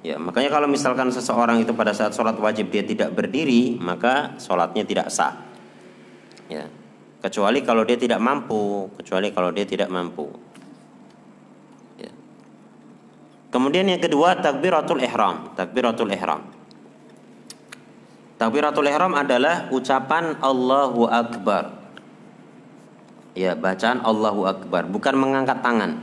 Ya, makanya kalau misalkan seseorang itu pada saat sholat wajib dia tidak berdiri, maka sholatnya tidak sah. Ya, kecuali kalau dia tidak mampu kecuali kalau dia tidak mampu. Ya. kemudian yang kedua takbiratul ihram. Takbiratul ihram. Takbiratul ihram adalah ucapan Allahu akbar. Ya bacaan Allahu akbar bukan mengangkat tangan.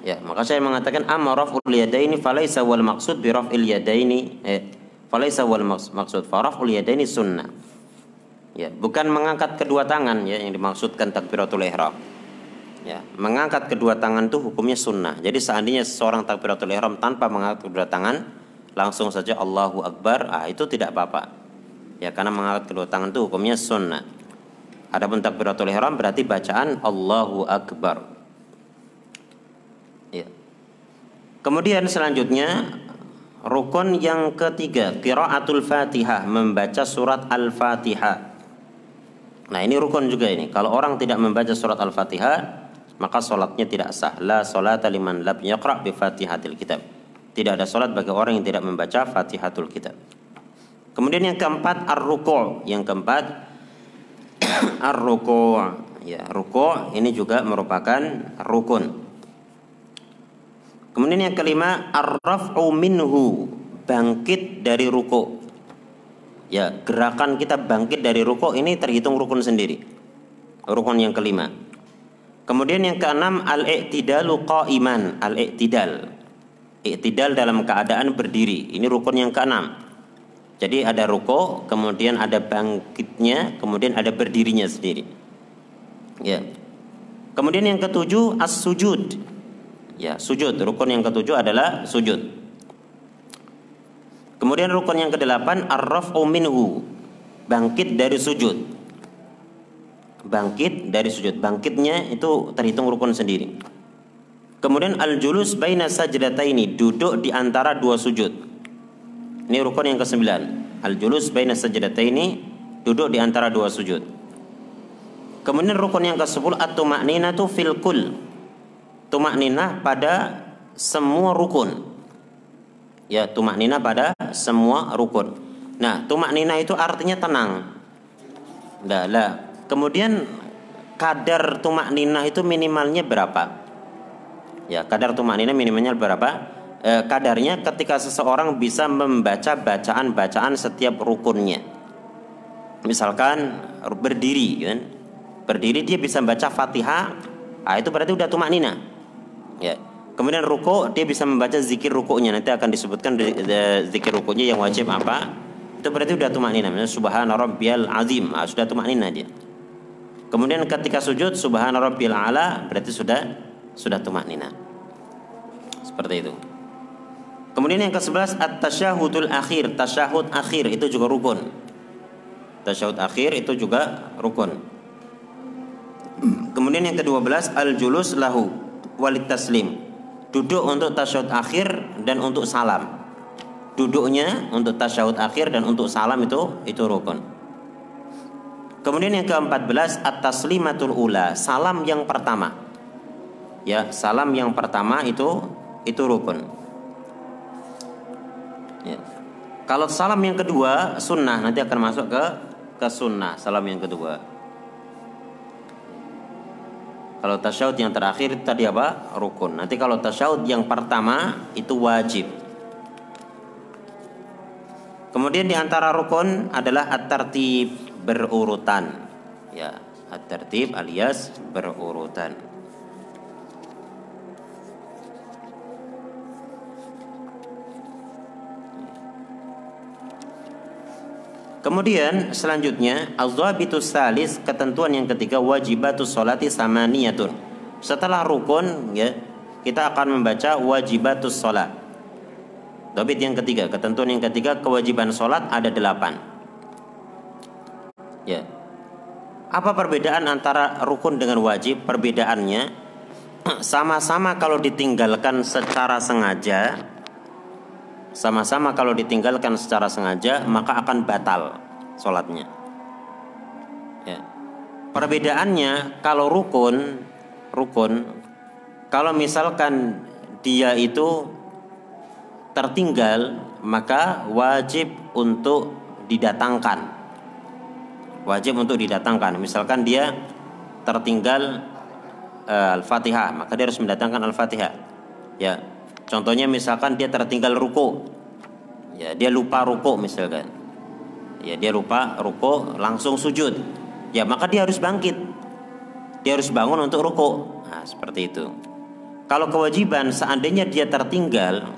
Ya maka saya mengatakan amaraful yadaini falaisa wal maksud bi raf'il yadaini eh falaisa wal maksud faraful yadaini sunnah Ya, bukan mengangkat kedua tangan ya yang dimaksudkan takbiratul ihram. Ya, mengangkat kedua tangan itu hukumnya sunnah. Jadi seandainya seorang takbiratul ihram tanpa mengangkat kedua tangan, langsung saja Allahu Akbar, ah itu tidak apa-apa. Ya, karena mengangkat kedua tangan itu hukumnya sunnah. Adapun takbiratul ihram berarti bacaan Allahu Akbar. Ya. Kemudian selanjutnya rukun yang ketiga, qiraatul Fatihah, membaca surat Al-Fatihah. Nah ini rukun juga ini. Kalau orang tidak membaca surat Al-Fatihah, maka solatnya tidak sah. La solata liman lab yaqra bi fatihatil kitab. Tidak ada solat bagi orang yang tidak membaca fatihatul kitab. Kemudian yang keempat ar-ruku'. Yang keempat ar-ruku'. Ya, ruku' ini juga merupakan rukun. Kemudian yang kelima ar-raf'u minhu. Bangkit dari ruku' ya gerakan kita bangkit dari rukuk ini terhitung rukun sendiri. Rukun yang kelima. Kemudian yang keenam al-i'tidalu qa'iman, al-i'tidal. I'tidal dalam keadaan berdiri. Ini rukun yang keenam. Jadi ada ruko, kemudian ada bangkitnya, kemudian ada berdirinya sendiri. Ya. Kemudian yang ketujuh as-sujud. Ya, sujud. Rukun yang ketujuh adalah sujud. Kemudian rukun yang kedelapan ar-raf'u minhu. Bangkit dari sujud bangkit dari sujud. Bangkitnya itu terhitung rukun sendiri. Kemudian al-julus baina sajdataini, duduk di antara dua sujud. Ini rukun yang kesembilan. Al-julus baina sajdataini, duduk di antara dua sujud. Kemudian rukun yang ke-10 at-tuma'ninatu fil kul. Tumakninah pada semua rukun. Ya, tumakninah pada semua rukun. Nah, tumakninah itu artinya tenang. Nah, lah Kemudian kadar tumak ninah itu minimalnya berapa? Ya, kadar tumak ninah minimalnya berapa? E, kadarnya ketika seseorang bisa membaca bacaan-bacaan setiap rukunnya. Misalkan berdiri, kan? Berdiri dia bisa membaca Fatihah, ah itu berarti udah tumak ninah. Ya. Kemudian ruko dia bisa membaca zikir rukunya nanti akan disebutkan zikir rukunya yang wajib apa? Itu berarti udah tumak ninah. Misalnya subhana rabbiyal azim, ah, sudah tumak ninah dia. Kemudian ketika sujud subhana rabbil ala berarti sudah sudah tumak nina. Seperti itu. Kemudian yang ke-11 at-tasyahudul akhir, tasyahud akhir itu juga rukun. Tasyahud akhir itu juga rukun. Kemudian yang ke-12 al-julus lahu walit taslim. Duduk untuk tasyahud akhir dan untuk salam. Duduknya untuk tasyahud akhir dan untuk salam itu itu rukun. Kemudian yang ke-14 at-taslimatul ula, salam yang pertama. Ya, salam yang pertama itu itu rukun. Ya. Kalau salam yang kedua sunnah nanti akan masuk ke ke sunnah salam yang kedua. Kalau tasyahud yang terakhir tadi apa? Rukun. Nanti kalau tasyahud yang pertama itu wajib. Kemudian di antara rukun adalah at-tartib berurutan ya tertib alias berurutan Kemudian selanjutnya az-zabitus salis ketentuan yang ketiga wajibatus salati samaniyatun. Setelah rukun ya kita akan membaca wajibatus salat. Dobit yang ketiga, ketentuan yang ketiga kewajiban salat ada delapan. Ya. Apa perbedaan antara rukun dengan wajib? Perbedaannya sama-sama kalau ditinggalkan secara sengaja sama-sama kalau ditinggalkan secara sengaja maka akan batal sholatnya. Ya. Perbedaannya kalau rukun rukun kalau misalkan dia itu tertinggal maka wajib untuk didatangkan wajib untuk didatangkan. Misalkan dia tertinggal uh, Al-Fatihah, maka dia harus mendatangkan Al-Fatihah. Ya. Contohnya misalkan dia tertinggal ruku. Ya, dia lupa ruku misalkan. Ya, dia lupa ruku langsung sujud. Ya, maka dia harus bangkit. Dia harus bangun untuk ruku. Nah, seperti itu. Kalau kewajiban seandainya dia tertinggal,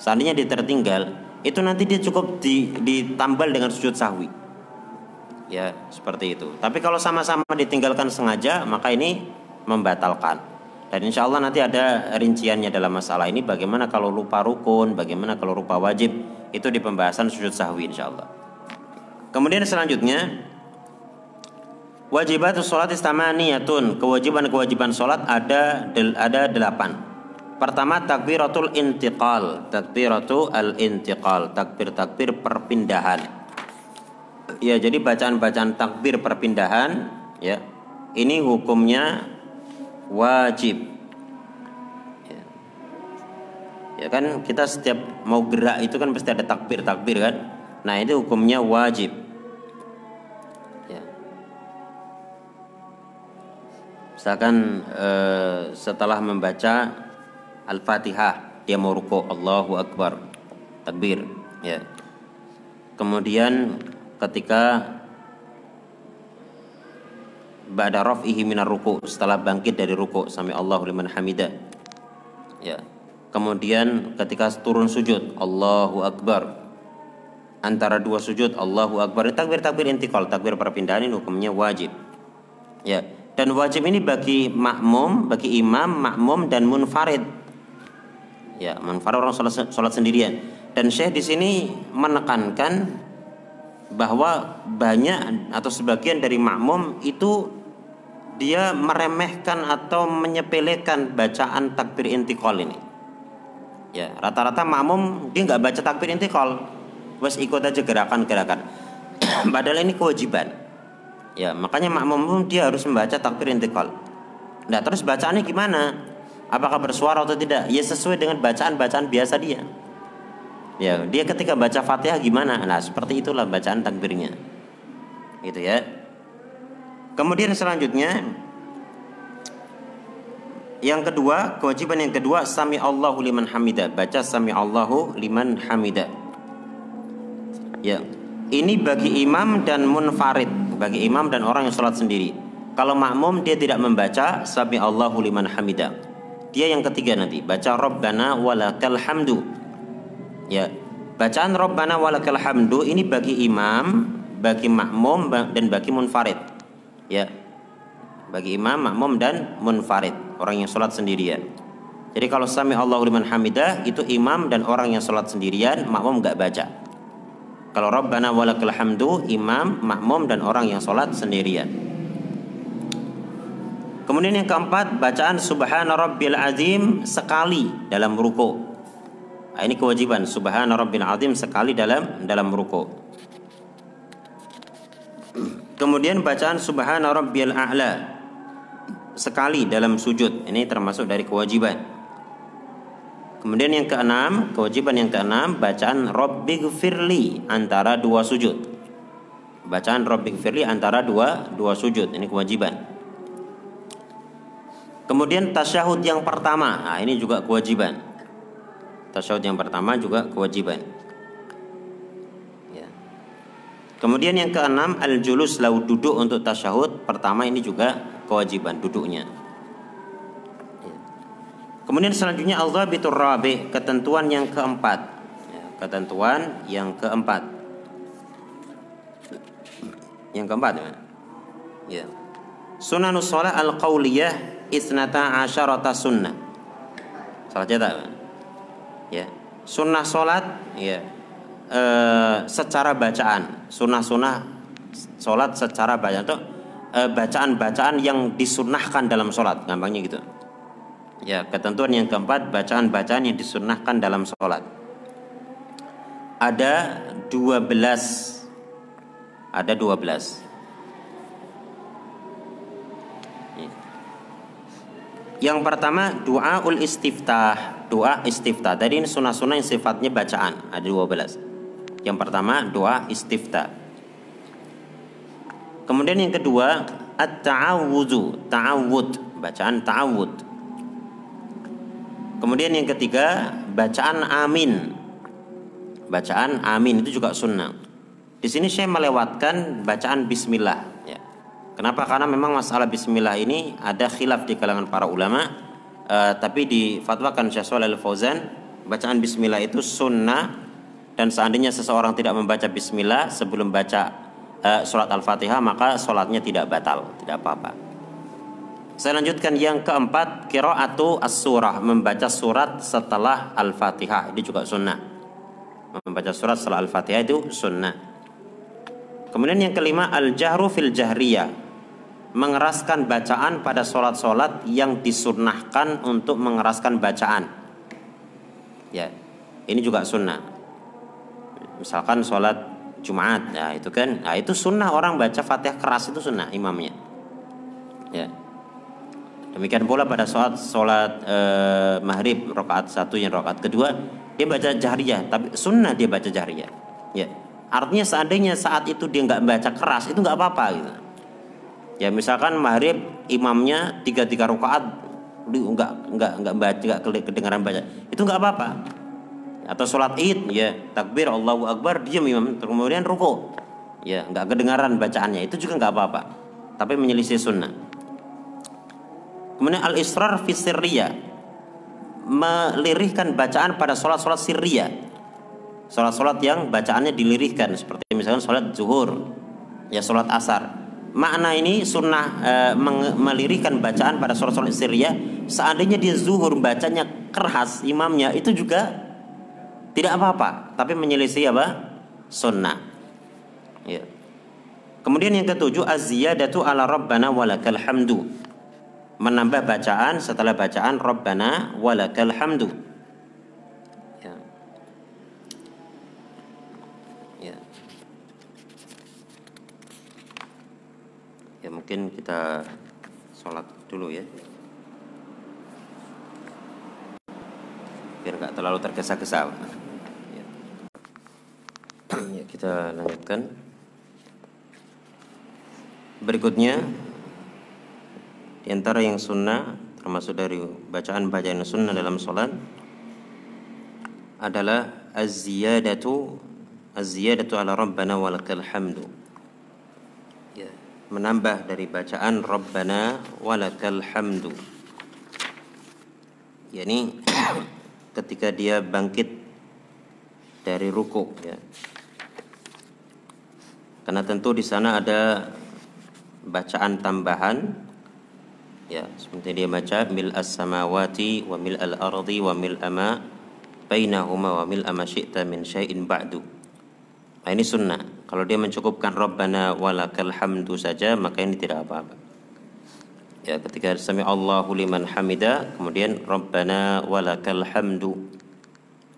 seandainya dia tertinggal, itu nanti dia cukup ditambal dengan sujud sahwi ya seperti itu. Tapi kalau sama-sama ditinggalkan sengaja maka ini membatalkan. Dan insya Allah nanti ada rinciannya dalam masalah ini bagaimana kalau lupa rukun, bagaimana kalau lupa wajib itu di pembahasan sujud sahwi insya Allah. Kemudian selanjutnya wajibat sholat istamaniyatun kewajiban-kewajiban sholat ada ada delapan. Pertama takbiratul intiqal, takbiratul al intiqal, takbir-takbir perpindahan. Ya, jadi bacaan-bacaan takbir perpindahan ya. Ini hukumnya wajib. Ya. ya kan kita setiap mau gerak itu kan pasti ada takbir-takbir kan. Nah, itu hukumnya wajib. Ya. Misalkan eh, setelah membaca Al-Fatihah dia mau ruku Allahu Akbar takbir ya. Kemudian ketika ba'da raf'ihi minar ruku setelah bangkit dari ruku sami Allahu liman hamida ya. Kemudian ketika turun sujud Allahu akbar. Antara dua sujud Allahu akbar. Takbir takbir intikal takbir perpindahan ini hukumnya wajib. Ya. Dan wajib ini bagi makmum bagi imam makmum dan munfarid. Ya munfarid orang sholat, sholat sendirian. Dan syekh di sini menekankan bahwa banyak atau sebagian dari makmum itu dia meremehkan atau menyepelekan bacaan takbir intikal ini. Ya, rata-rata makmum dia nggak baca takbir intikal, wes ikut aja gerakan-gerakan. Padahal ini kewajiban. Ya, makanya makmum dia harus membaca takbir intikal. Nah, terus bacaannya gimana? Apakah bersuara atau tidak? Ya sesuai dengan bacaan-bacaan biasa dia. Ya, dia ketika baca Fatihah gimana? Nah, seperti itulah bacaan takbirnya. Gitu ya. Kemudian selanjutnya yang kedua, kewajiban yang kedua sami Allahu liman hamida. Baca sami Allahu liman hamida. Ya. Ini bagi imam dan munfarid, bagi imam dan orang yang sholat sendiri. Kalau makmum dia tidak membaca sami Allahu liman hamida. Dia yang ketiga nanti baca Rabbana walakal hamdu Ya. Bacaan Rabbana walakal hamdu ini bagi imam, bagi makmum dan bagi munfarid. Ya. Bagi imam, makmum dan munfarid, orang yang sholat sendirian. Jadi kalau sami Allahu liman hamidah itu imam dan orang yang sholat sendirian, makmum nggak baca. Kalau Rabbana walakal hamdu imam, makmum dan orang yang sholat sendirian. Kemudian yang keempat bacaan Subhana Rabbil Azim sekali dalam ruku. Nah, ini kewajiban subhana rabbil azim sekali dalam dalam ruku. Kemudian bacaan subhana rabbil a'la sekali dalam sujud. Ini termasuk dari kewajiban. Kemudian yang keenam, kewajiban yang keenam bacaan rabbighfirli antara dua sujud. Bacaan rabbighfirli antara dua dua sujud. Ini kewajiban. Kemudian tasyahud yang pertama, nah ini juga kewajiban tasyahud yang pertama juga kewajiban. Ya. Kemudian yang keenam al-julus lau duduk untuk tasyahud pertama ini juga kewajiban duduknya. Ya. Kemudian selanjutnya Allah bitur rabi ketentuan yang keempat. Ya, ketentuan yang keempat. Yang keempat ya. ya. Sunanus sholat al-qawliyah isnata asyarata sunnah. Salah cetak ya sunnah sholat ya. e, secara bacaan. Sunnah sunnah sholat secara bacaan. Itu e, bacaan bacaan yang disunnahkan dalam sholat. Gampangnya gitu. Ya ketentuan yang keempat bacaan bacaan yang disunnahkan dalam sholat. Ada 12 ada 12 Yang pertama doa ul istiftah, doa istiftah. Tadi ini sunnah-sunnah yang sifatnya bacaan, ada 12. Yang pertama doa istiftah. Kemudian yang kedua at-ta'awudzu, ta'awud, bacaan ta'awud. Kemudian yang ketiga bacaan amin. Bacaan amin itu juga sunnah. Di sini saya melewatkan bacaan bismillah Kenapa? Karena memang masalah bismillah ini ada khilaf di kalangan para ulama. Uh, tapi difatwakan Syekh Shalal Al-Fauzan bacaan bismillah itu sunnah dan seandainya seseorang tidak membaca bismillah sebelum baca uh, surat Al-Fatihah maka sholatnya tidak batal, tidak apa-apa. Saya lanjutkan yang keempat qiraatu as-surah membaca surat setelah Al-Fatihah ini juga sunnah. Membaca surat setelah Al-Fatihah itu sunnah. Kemudian yang kelima al-jahru fil jahriyah mengeraskan bacaan pada sholat-sholat yang disunnahkan untuk mengeraskan bacaan. Ya, ini juga sunnah. Misalkan sholat Jumat, ya itu kan, nah itu sunnah orang baca fatihah keras itu sunnah imamnya. Ya. Demikian pula pada sholat sholat eh, maghrib rakaat satu yang rakaat kedua dia baca jahriyah, tapi sunnah dia baca jahriyah. Ya, artinya seandainya saat itu dia nggak baca keras itu nggak apa-apa gitu Ya misalkan maghrib imamnya tiga tiga rakaat. Nggak nggak nggak baca nggak kedengaran baca. Itu nggak apa-apa. Atau sholat id ya. Takbir Allahu Akbar diam imam. Kemudian ruku. Ya nggak kedengaran bacaannya. Itu juga nggak apa-apa. Tapi menyelisih sunnah. Kemudian al-israr fi sirriyah. Melirihkan bacaan pada sholat-sholat sirriyah. Sholat-sholat yang bacaannya dilirihkan. Seperti misalnya sholat zuhur, ya sholat asar. Makna ini sunnah e, melirihkan bacaan pada sholat-sholat sirriyah. Seandainya dia zuhur bacanya keras imamnya itu juga tidak apa-apa, tapi menyelisih apa? Sunnah. Ya. Kemudian yang ketujuh az-ziyadatu ala rabbana walakal hamdu. Menambah bacaan setelah bacaan rabbana walakal hamdu. Ya. Ya. Ya mungkin kita sholat dulu ya. Biar nggak terlalu tergesa-gesa. Ya. kita lanjutkan. Berikutnya di antara yang sunnah termasuk dari bacaan-bacaan sunnah dalam sholat adalah az-ziyadatu az-ziyadatu ala rabbana walakal hamdu menambah dari bacaan rabbana walakal hamdu. Yakni ketika dia bangkit dari ruku ya. Karena tentu di sana ada bacaan tambahan ya. Seperti dia baca mil as samawati wa mil al ardi wa mil ama bainahuma wa mil ama syi'ta min syai'in ba'du nah ini sunnah. Kalau dia mencukupkan rabbana walakal hamdu saja maka ini tidak apa-apa. Ya ketika sami Allahu liman hamida kemudian rabbana walakal hamdu.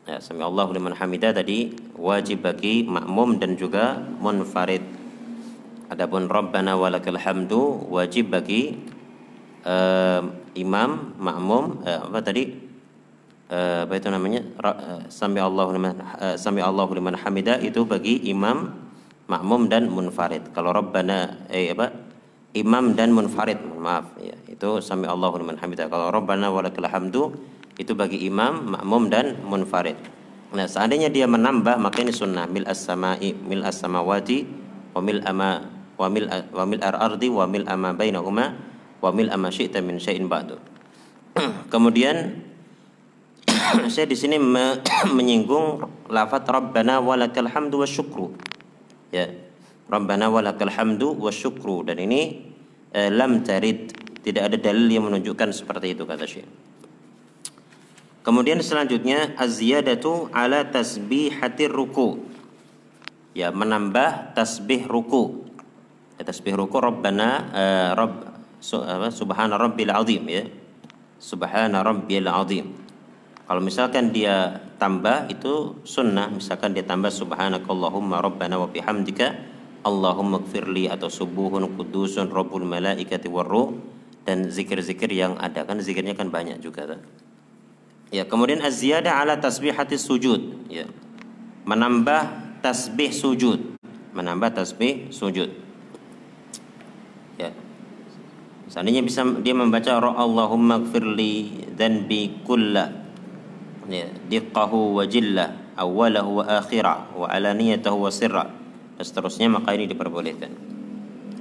Ya sami Allahu liman hamida tadi wajib bagi makmum dan juga munfarid. Adapun Rabbana walakal hamdu wajib bagi uh, imam, makmum, uh, apa tadi? Uh, apa itu namanya? Uh, sami Allahu liman uh, sami Allahu liman hamida itu bagi imam, makmum dan munfarid. Kalau Rabbana eh apa? Imam dan munfarid, maaf ya. Itu sami Allahu liman hamida. Kalau Rabbana walakal hamdu itu bagi imam, makmum dan munfarid. Nah, seandainya dia menambah maka ini sunnah mil as-sama'i mil as-samawati wa mil ama wa mil wa mil ardi wa mil ama bainahuma wa mil ama syi'ta min syai'in ba'du. Kemudian saya di sini me menyinggung lafaz Rabbana walakal hamdu wasyukru. Ya. Rabbana walakal hamdu wasyukru dan ini eh, lam tarid tidak ada dalil yang menunjukkan seperti itu kata Syekh. Kemudian selanjutnya az-ziyadatu ala tasbihatir ruku. Ya, menambah tasbih ruku tasbih ruku Rabbana uh, Rabb su, apa, Subhana Rabbil Azim ya. Subhana Rabbil Azim. Kalau misalkan dia tambah itu sunnah, misalkan dia tambah subhanakallahumma rabbana wa bihamdika Allahumma gfirli atau subuhun kudusun rabbul malaikati warruh dan zikir-zikir yang ada kan zikirnya kan banyak juga kan? Ya, kemudian az-ziyadah ala tasbihati sujud ya. Menambah tasbih sujud, menambah tasbih sujud. Seandainya bisa dia membaca Allahumma gfirli dhanbi kulla ya, diqqahu wa alaniyatahu wa sirra dan seterusnya maka ini diperbolehkan.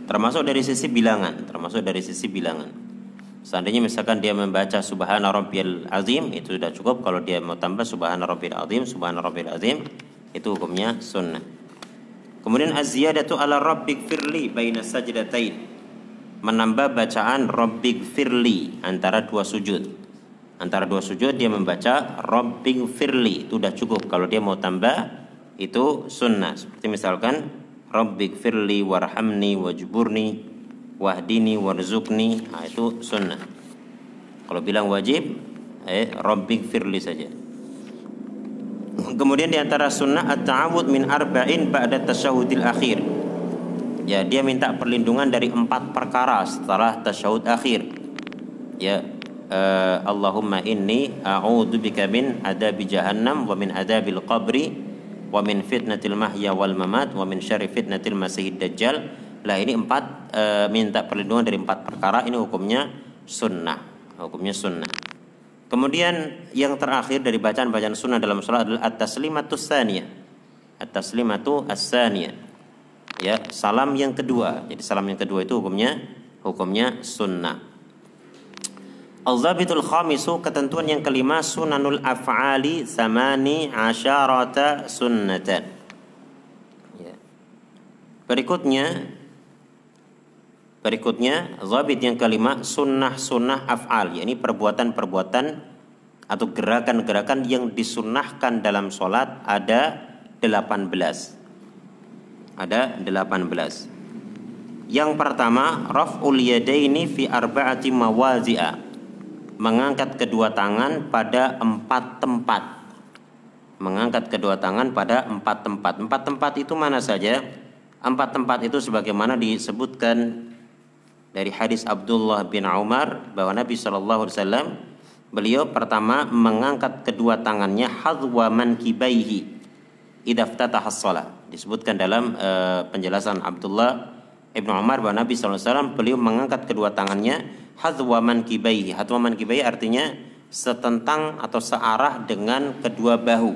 Termasuk dari sisi bilangan, termasuk dari sisi bilangan. Seandainya misalkan dia membaca subhana rabbiyal azim itu sudah cukup kalau dia mau tambah subhana rabbiyal azim, subhana rabbiyal azim itu hukumnya sunnah. Kemudian az-ziyadatu ala rabbik firli baina sajdatain menambah bacaan Rabbik firli antara dua sujud. Antara dua sujud dia membaca Rabbik firli itu sudah cukup. Kalau dia mau tambah itu sunnah. Seperti misalkan Rabbik firli warhamni wajburni wahdini warzukni. Nah, itu sunnah. Kalau bilang wajib eh Rabbik firli saja. Kemudian di antara sunnah at-ta'awud min arba'in ba'da tasyahudil akhir ya dia minta perlindungan dari empat perkara setelah tasyahud akhir ya uh, Allahumma inni a'udzubika min adabi jahannam wa min adabil qabri wa min fitnatil mahya wal mamat wa min syarri fitnatil masihid dajjal. Lah ini empat uh, minta perlindungan dari empat perkara. Ini hukumnya sunnah. Hukumnya sunnah. Kemudian yang terakhir dari bacaan-bacaan sunnah dalam sholat adalah at-taslimatus saniyah at-taslimatu as-saniyah ya salam yang kedua. Jadi salam yang kedua itu hukumnya hukumnya sunnah Al-Zabitul khamisu ketentuan yang kelima sunanul af'ali samani asyarata sunnatan. Ya. Berikutnya berikutnya zabit yang kelima sunnah-sunnah af'al yakni perbuatan-perbuatan atau gerakan-gerakan yang disunnahkan dalam sholat ada 18. Ada 18. Yang pertama raf'ul yadaini fi arba'ati mawazi'a mengangkat kedua tangan pada empat tempat. Mengangkat kedua tangan pada empat tempat. Empat tempat itu mana saja? Empat tempat itu sebagaimana disebutkan dari hadis Abdullah bin Umar bahwa Nabi Shallallahu Alaihi Wasallam beliau pertama mengangkat kedua tangannya hadwa mankibaihi idaftataha shalah disebutkan dalam uh, penjelasan Abdullah Ibnu Umar bahwa Nabi Wasallam beliau mengangkat kedua tangannya hadwa mankibaihi. Hadwa mankibaihi artinya setentang atau searah dengan kedua bahu.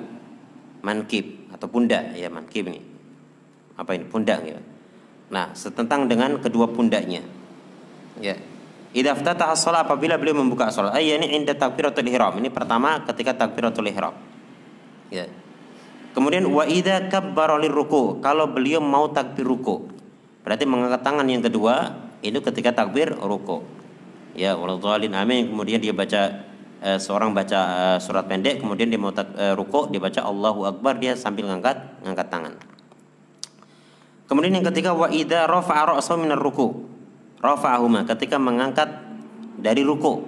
Mankib atau pundak ya mankib ini. Apa ini? Pundak ya. Nah, setentang dengan kedua pundaknya. Ya. Idza ftataha shalah apabila beliau membuka salat. Ay ini inda takbiratul ihram. Ini pertama ketika takbiratul ihram. Ya. Kemudian wa idza kabbara ruku. Kalau beliau mau takbir ruku. Berarti mengangkat tangan yang kedua itu ketika takbir ruku ya waladhalin amin. Kemudian dia baca uh, seorang baca uh, surat pendek kemudian dia mau uh, rukuk dia baca Allahu akbar dia sambil ngangkat ngangkat tangan. Kemudian yang ketiga wa idza rafa'a ra'sahu minar ruku. Rafa'ahuma ketika mengangkat dari ruku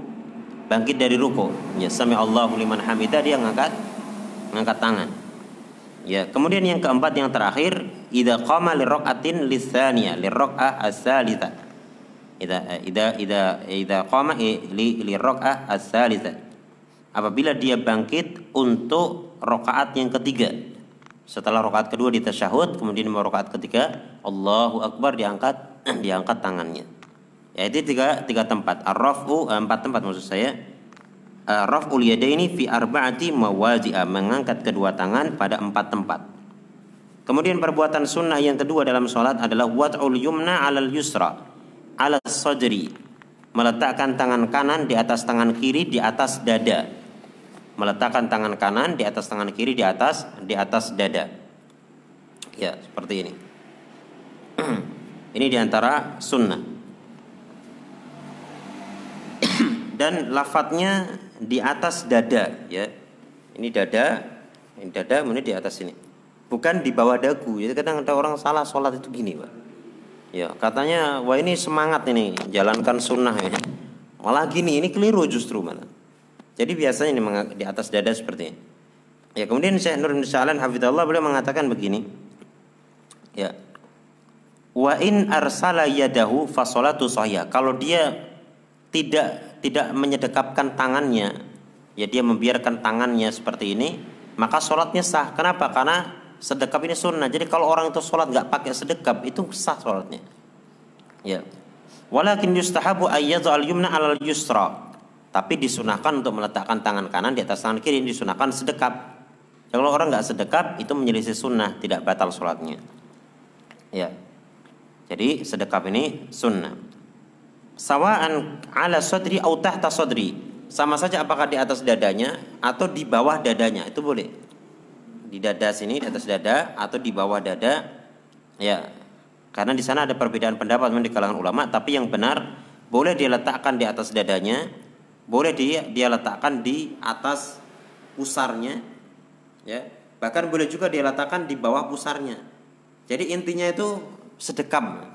bangkit dari ruku ya sami Allahu liman hamida dia ngangkat ngangkat tangan. Ya kemudian yang keempat yang terakhir idza qama liraqatin lisaniya liraqah as-salitsah ida ida ida ida qama li li rakaah as apabila dia bangkit untuk rakaat yang ketiga. Setelah rakaat kedua di tasyahud kemudian mau rakaat ketiga Allahu akbar diangkat diangkat tangannya. Ya itu tiga tiga tempat. Ar-raf'u eh, empat tempat maksud saya. Raf'ul yadaini fi arba'ati mawazi'a mengangkat kedua tangan pada empat tempat. Kemudian perbuatan sunnah yang kedua dalam sholat adalah wat'ul yumna 'alal yusra ala sadri meletakkan tangan kanan di atas tangan kiri di atas dada. Meletakkan tangan kanan di atas tangan kiri di atas di atas dada. Ya seperti ini. Ini di antara sunnah. Dan lafadznya di atas dada ya. Ini dada ini dada kemudian di atas ini. Bukan di bawah dagu jadi kadang ada orang salah sholat itu gini pak Ya, katanya wah ini semangat ini jalankan sunnah ya. Malah gini, ini keliru justru mana. Jadi biasanya ini di atas dada seperti ini. Ya, kemudian Syekh Nur bin Sa'lan hafizallah beliau mengatakan begini. Ya. Wa in arsala yadahu fa salatu. Kalau dia tidak tidak menyedekapkan tangannya, ya dia membiarkan tangannya seperti ini, maka sholatnya sah. Kenapa? Karena sedekap ini sunnah. Jadi kalau orang itu sholat nggak pakai sedekap itu sah sholatnya. Ya. Walakin yustahabu ayyadhu al yumna alal yusra. Tapi disunahkan untuk meletakkan tangan kanan di atas tangan kiri disunahkan sedekap. Kalau orang nggak sedekap itu menyelisih sunnah, tidak batal sholatnya. Ya. Jadi sedekap ini sunnah. Sawaan ala sodri au tahta sodri. Sama saja apakah di atas dadanya atau di bawah dadanya itu boleh di dada sini di atas dada atau di bawah dada. Ya karena di sana ada perbedaan pendapat di kalangan ulama tapi yang benar boleh dia letakkan di atas dadanya boleh dia dia letakkan di atas pusarnya ya. Bahkan boleh juga dia letakkan di bawah pusarnya. Jadi intinya itu sedekam.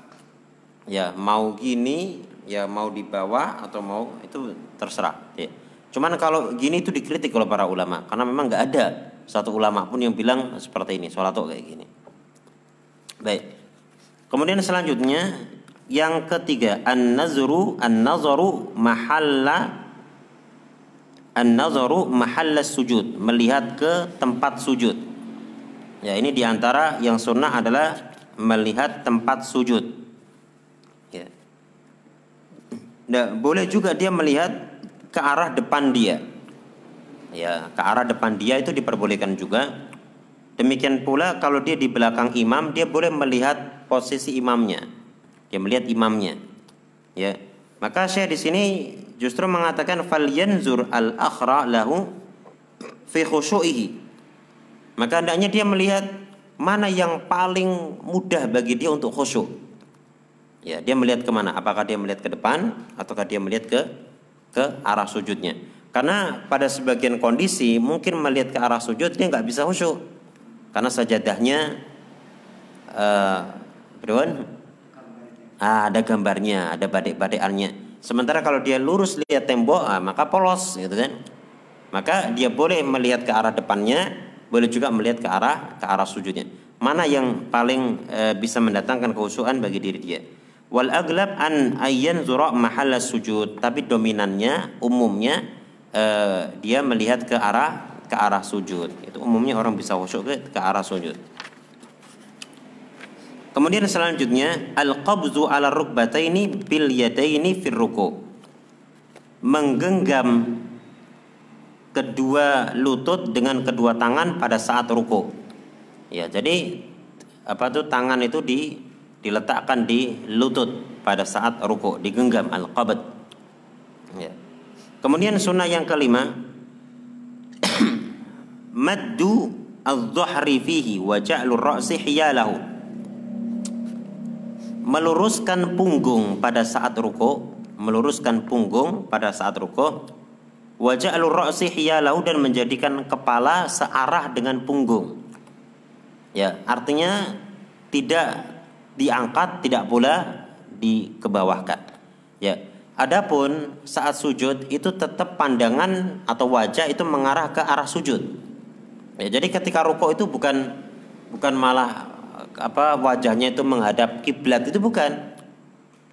Ya mau gini ya mau di bawah atau mau itu terserah ya. Cuman kalau gini itu dikritik oleh para ulama karena memang nggak ada satu ulama pun yang bilang seperti ini, sholat kayak gini. Baik. Kemudian selanjutnya yang ketiga, an-nazru an-nazaru mahalla an-nazaru mahalla sujud, melihat ke tempat sujud. Ya, ini di antara yang sunnah adalah melihat tempat sujud. Ya. Nah, boleh juga dia melihat ke arah depan dia ya ke arah depan dia itu diperbolehkan juga. Demikian pula kalau dia di belakang imam dia boleh melihat posisi imamnya. Dia melihat imamnya. Ya. Maka saya di sini justru mengatakan fal yanzur al akhra lahu fi khusyu'ihi. Maka hendaknya dia melihat mana yang paling mudah bagi dia untuk khusyuk. Ya, dia melihat ke mana? Apakah dia melihat ke depan ataukah dia melihat ke ke arah sujudnya? Karena pada sebagian kondisi mungkin melihat ke arah sujud dia nggak bisa khusyuk karena sajadahnya uh, ah, ada gambarnya, ada badik-badikannya. Sementara kalau dia lurus lihat tembok, ah, maka polos, gitu kan? Maka dia boleh melihat ke arah depannya, boleh juga melihat ke arah ke arah sujudnya. Mana yang paling uh, bisa mendatangkan kehusuan bagi diri dia? Wal aglab an ayyan zura mahalla sujud, tapi dominannya umumnya uh, dia melihat ke arah ke arah sujud. Itu umumnya orang bisa khusyuk ke, ke arah sujud. Kemudian selanjutnya al-qabzu ala rukbataini bil yadaini fir ruku. Menggenggam kedua lutut dengan kedua tangan pada saat ruku. Ya, jadi apa tuh tangan itu di diletakkan di lutut pada saat ruku, digenggam al-qabd. Ya. Kemudian sunnah yang kelima. Maddu al-dhuhri fihi wa ra'si hiyalahu. Meluruskan punggung pada saat ruku meluruskan punggung pada saat ruku wa ja'lu ra'si hiyalahu dan menjadikan kepala searah dengan punggung. Ya artinya tidak diangkat tidak pula dikebawahkan. Ya adapun saat sujud itu tetap pandangan atau wajah itu mengarah ke arah sujud Ya, jadi ketika rukuk itu bukan bukan malah apa wajahnya itu menghadap kiblat itu bukan.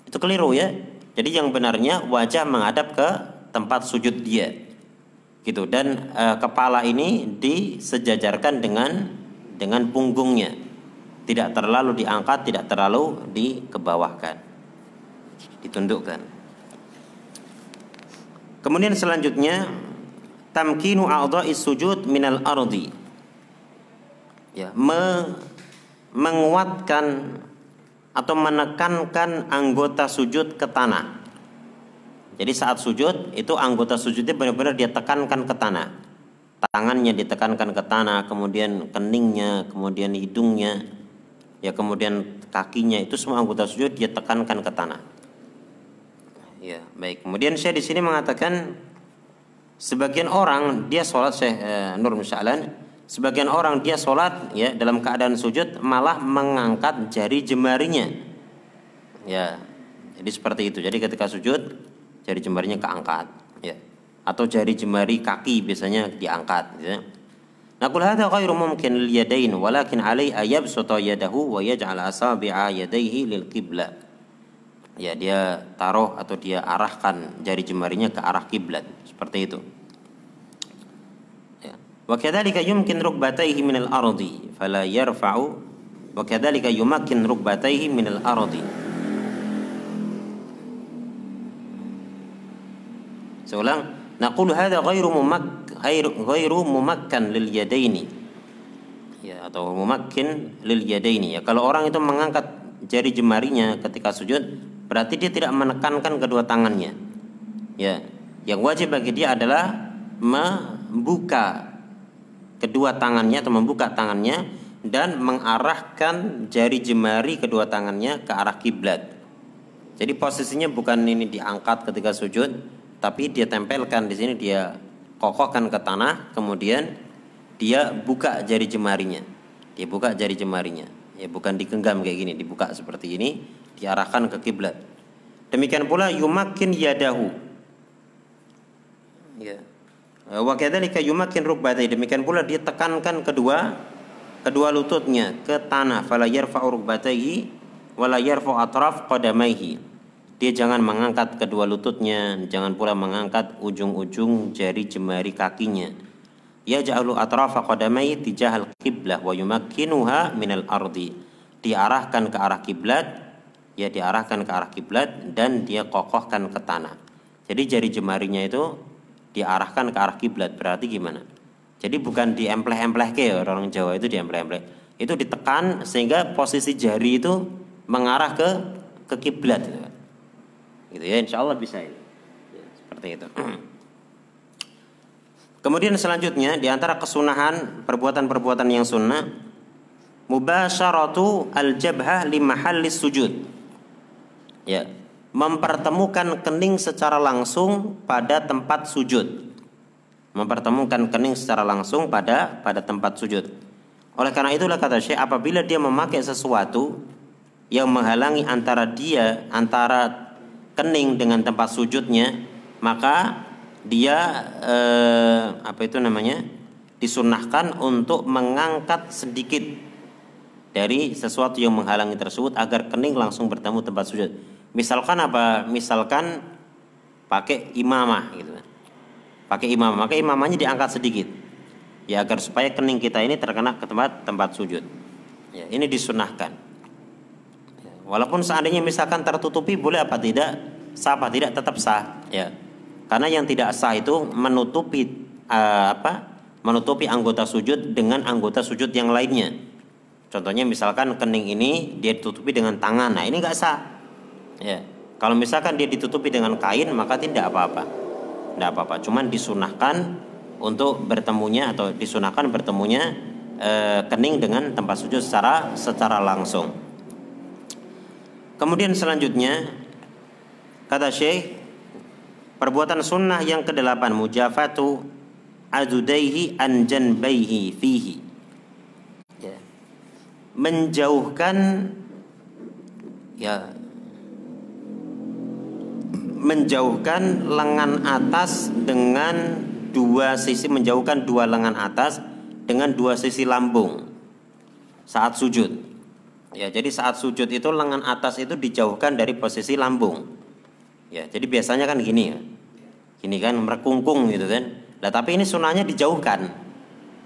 Itu keliru ya. Jadi yang benarnya wajah menghadap ke tempat sujud dia. Gitu dan e, kepala ini disejajarkan dengan dengan punggungnya. Tidak terlalu diangkat, tidak terlalu dikebawahkan. Ditundukkan. Kemudian selanjutnya tamkinu a'dha'is sujud minal ardi. Ya me, menguatkan atau menekankan anggota sujud ke tanah. Jadi saat sujud itu anggota sujudnya benar-benar dia tekankan ke tanah. Tangannya ditekankan ke tanah kemudian keningnya kemudian hidungnya ya kemudian kakinya itu semua anggota sujud dia tekankan ke tanah ya baik kemudian saya di sini mengatakan Sebagian orang dia sholat Syekh eh, Nur Musa'lan Sebagian orang dia sholat ya dalam keadaan sujud malah mengangkat jari jemarinya. Ya, jadi seperti itu. Jadi ketika sujud jari jemarinya keangkat, ya. Atau jari jemari kaki biasanya diangkat, ya. Naqul hadza ghairu mumkin lil yadain walakin alai ayabsuta yadahu wa yaj'al asabi'a yadayhi lil qiblah ya dia taruh atau dia arahkan jari jemarinya ke arah kiblat. Seperti itu. Ya. Wakadalika yumkin rukbatayhi min al-ardi fala yarfa'u. Wa yumakin yumakkin rukbatayhi min al-ardi seulang naqulu hadha ghairu mumak ghairu mumakkan lil yadaini. Ya atau mumakkin lil yadaini. Ya kalau orang itu mengangkat jari jemarinya ketika sujud berarti dia tidak menekankan kedua tangannya ya yang wajib bagi dia adalah membuka kedua tangannya atau membuka tangannya dan mengarahkan jari jemari kedua tangannya ke arah kiblat. Jadi posisinya bukan ini diangkat ketika sujud, tapi dia tempelkan di sini dia kokohkan ke tanah, kemudian dia buka jari jemarinya. Dia buka jari jemarinya. Ya bukan digenggam kayak gini, dibuka seperti ini, diarahkan ke kiblat. Demikian pula yumakin yadahu. Ya. Eh, yumakkin rukbatai demikian pula dia tekankan kedua kedua lututnya ke tanah fala yarfa'u rukbataihi wala yarfa'u atraf qadamaihi dia jangan mengangkat kedua lututnya jangan pula mengangkat ujung-ujung jari jemari kakinya ya ja'alu atrafa qadamai tijahal qiblah wa yumakkinuha minal ardi diarahkan ke arah kiblat ya diarahkan ke arah kiblat dan dia kokohkan ke tanah jadi jari jemarinya itu diarahkan ke arah kiblat berarti gimana? Jadi bukan diempleh-empleh ke ya orang Jawa itu diempleh-empleh. Itu ditekan sehingga posisi jari itu mengarah ke ke kiblat gitu. gitu ya insya Allah bisa ya, seperti itu kemudian selanjutnya di antara kesunahan perbuatan-perbuatan yang sunnah mubasyaratu al-jabhah li mahallis sujud ya. Mempertemukan kening secara langsung pada tempat sujud. Mempertemukan kening secara langsung pada pada tempat sujud. Oleh karena itulah kata Syekh apabila dia memakai sesuatu yang menghalangi antara dia antara kening dengan tempat sujudnya maka dia eh, apa itu namanya disunahkan untuk mengangkat sedikit dari sesuatu yang menghalangi tersebut agar kening langsung bertemu tempat sujud. Misalkan apa? Misalkan pakai imamah gitu. Pakai imamah, maka imamahnya diangkat sedikit. Ya agar supaya kening kita ini terkena ke tempat tempat sujud. Ya, ini disunahkan. Ya, walaupun seandainya misalkan tertutupi boleh apa tidak? Sah apa tidak tetap sah, ya. Karena yang tidak sah itu menutupi uh, apa? Menutupi anggota sujud dengan anggota sujud yang lainnya Contohnya misalkan kening ini dia ditutupi dengan tangan. Nah, ini nggak sah. Ya. Kalau misalkan dia ditutupi dengan kain maka tidak apa-apa. Tidak apa-apa. Cuman disunahkan untuk bertemunya atau disunahkan bertemunya e, kening dengan tempat sujud secara secara langsung. Kemudian selanjutnya kata Syekh perbuatan sunnah yang kedelapan mujafatu adudaihi an janbaihi fihi menjauhkan ya menjauhkan lengan atas dengan dua sisi menjauhkan dua lengan atas dengan dua sisi lambung saat sujud. Ya, jadi saat sujud itu lengan atas itu dijauhkan dari posisi lambung. Ya, jadi biasanya kan gini ya. Gini kan merekungkung gitu kan. Nah, tapi ini sunahnya dijauhkan.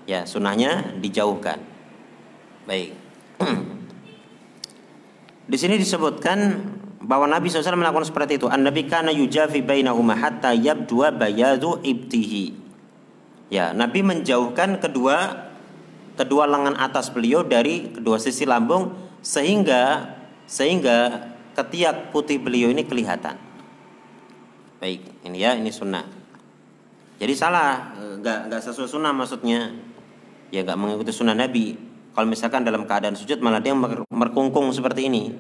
Ya, sunahnya dijauhkan. Baik. Di sini disebutkan bahwa Nabi SAW melakukan seperti itu. An Nabi kana yujafi bainahuma hatta yabdua bayadu ibtihi. Ya, Nabi menjauhkan kedua kedua lengan atas beliau dari kedua sisi lambung sehingga sehingga ketiak putih beliau ini kelihatan. Baik, ini ya, ini sunnah. Jadi salah, nggak nggak sesuai sunnah maksudnya. Ya nggak mengikuti sunnah Nabi. Kalau misalkan dalam keadaan sujud malah dia merkungkung seperti ini.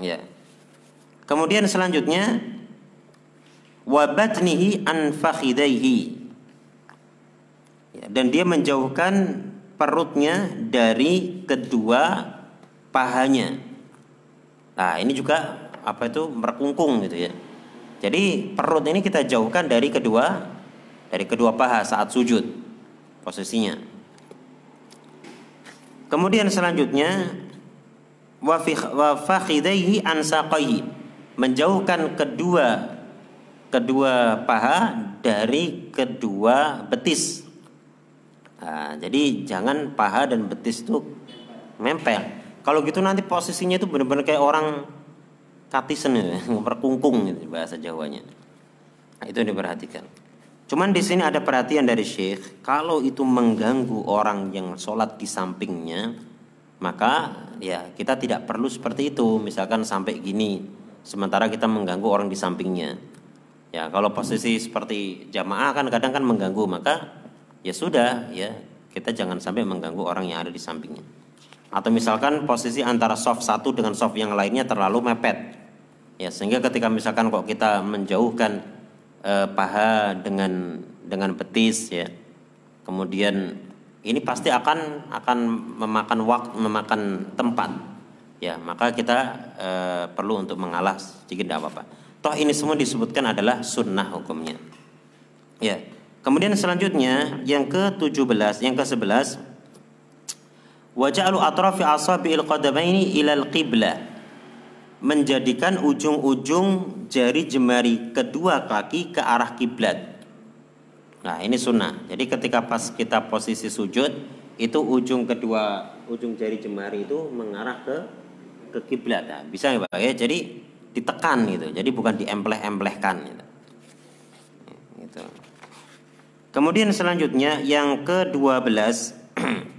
Ya. Kemudian selanjutnya wabatnihi an fakhidaihi. Ya, dan dia menjauhkan perutnya dari kedua pahanya. Nah, ini juga apa itu merkungkung gitu ya. Jadi perut ini kita jauhkan dari kedua dari kedua paha saat sujud posisinya. Kemudian selanjutnya wa fakhidaihi an menjauhkan kedua kedua paha dari kedua betis. Nah, jadi jangan paha dan betis itu mempel. Kalau gitu nanti posisinya itu benar-benar kayak orang katisen ya, berkungkung gitu bahasa Jawanya. Nah, itu yang diperhatikan. Cuman di sini ada perhatian dari Syekh, kalau itu mengganggu orang yang sholat di sampingnya, maka ya kita tidak perlu seperti itu. Misalkan sampai gini, sementara kita mengganggu orang di sampingnya. Ya kalau posisi seperti jamaah kan kadang kan mengganggu, maka ya sudah ya kita jangan sampai mengganggu orang yang ada di sampingnya. Atau misalkan posisi antara soft satu dengan soft yang lainnya terlalu mepet, ya sehingga ketika misalkan kok kita menjauhkan eh, paha dengan dengan betis ya. Kemudian ini pasti akan akan memakan waktu memakan tempat ya maka kita e, perlu untuk mengalah sedikit tidak apa-apa toh ini semua disebutkan adalah sunnah hukumnya ya kemudian selanjutnya yang ke 17 yang ke 11 waja'alu atrafi asabi'il qadamaini ilal qiblah menjadikan ujung-ujung jari jemari kedua kaki ke arah kiblat. Nah, ini sunnah. Jadi ketika pas kita posisi sujud, itu ujung kedua ujung jari jemari itu mengarah ke ke kiblat. Nah, bisa ya Pak ya. Jadi ditekan gitu. Jadi bukan diempleh-emplehkan gitu. gitu. Kemudian selanjutnya yang ke-12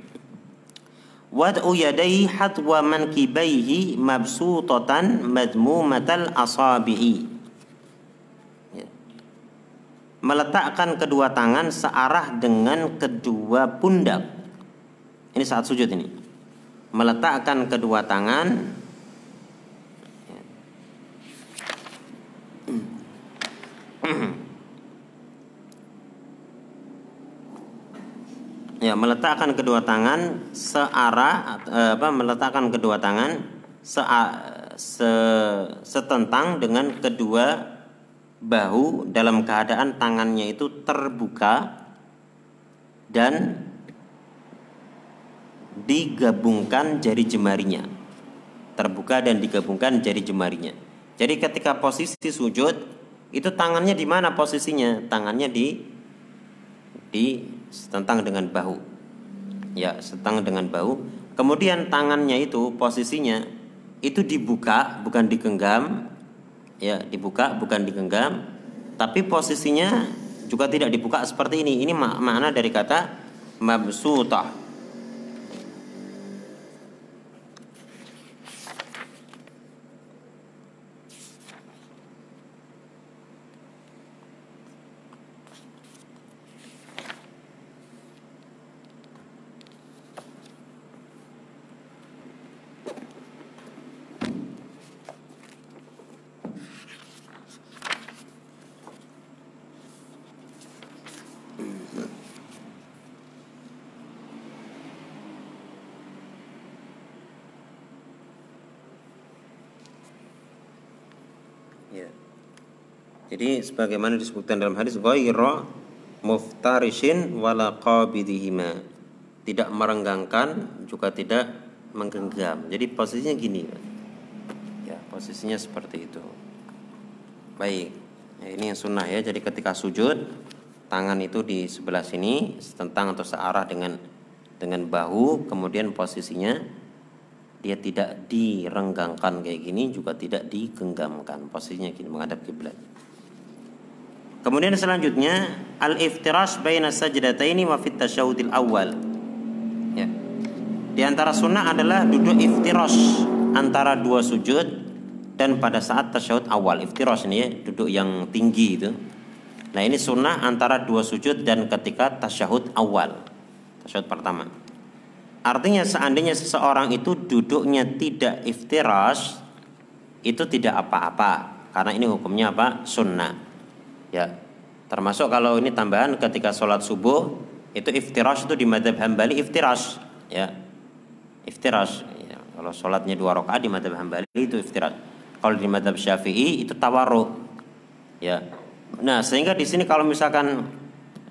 wad'u yadayhi hatwa mankibaihi mabsutatan madmumatal asabi'i ya. meletakkan kedua tangan searah dengan kedua pundak ini saat sujud ini meletakkan kedua tangan ya meletakkan kedua tangan searah eh, apa meletakkan kedua tangan se, se setentang dengan kedua bahu dalam keadaan tangannya itu terbuka dan digabungkan jari jemarinya. Terbuka dan digabungkan jari jemarinya. Jadi ketika posisi sujud itu tangannya di mana posisinya tangannya di di setentang dengan bahu. Ya, setentang dengan bahu. Kemudian tangannya itu posisinya itu dibuka bukan digenggam. Ya, dibuka bukan digenggam. Tapi posisinya juga tidak dibuka seperti ini. Ini mak makna dari kata mabsutah. Jadi sebagaimana disebutkan dalam hadis ghaira muftarishin wala qabidihima. Tidak merenggangkan juga tidak menggenggam. Jadi posisinya gini. Ya, posisinya seperti itu. Baik. Ya, ini yang sunnah ya. Jadi ketika sujud tangan itu di sebelah sini setentang atau searah dengan dengan bahu, kemudian posisinya dia tidak direnggangkan kayak gini juga tidak digenggamkan posisinya gini menghadap kiblat. Kemudian selanjutnya al-iftirash baina sajdataini wa fit tasyahudil awal. Ya. Di antara sunnah adalah duduk iftirash antara dua sujud dan pada saat tasyahud awal. Iftirash ini ya, duduk yang tinggi itu. Nah, ini sunnah antara dua sujud dan ketika tasyahud awal. Tasyahud pertama. Artinya seandainya seseorang itu duduknya tidak iftirash itu tidak apa-apa karena ini hukumnya apa? Sunnah ya termasuk kalau ini tambahan ketika sholat subuh itu iftirash itu di madhab hambali iftirash ya. Iftirash ya. kalau sholatnya dua rakaat di madhab hambali itu iftirash. Kalau di madhab syafi'i itu tawarruk ya. Nah sehingga di sini kalau misalkan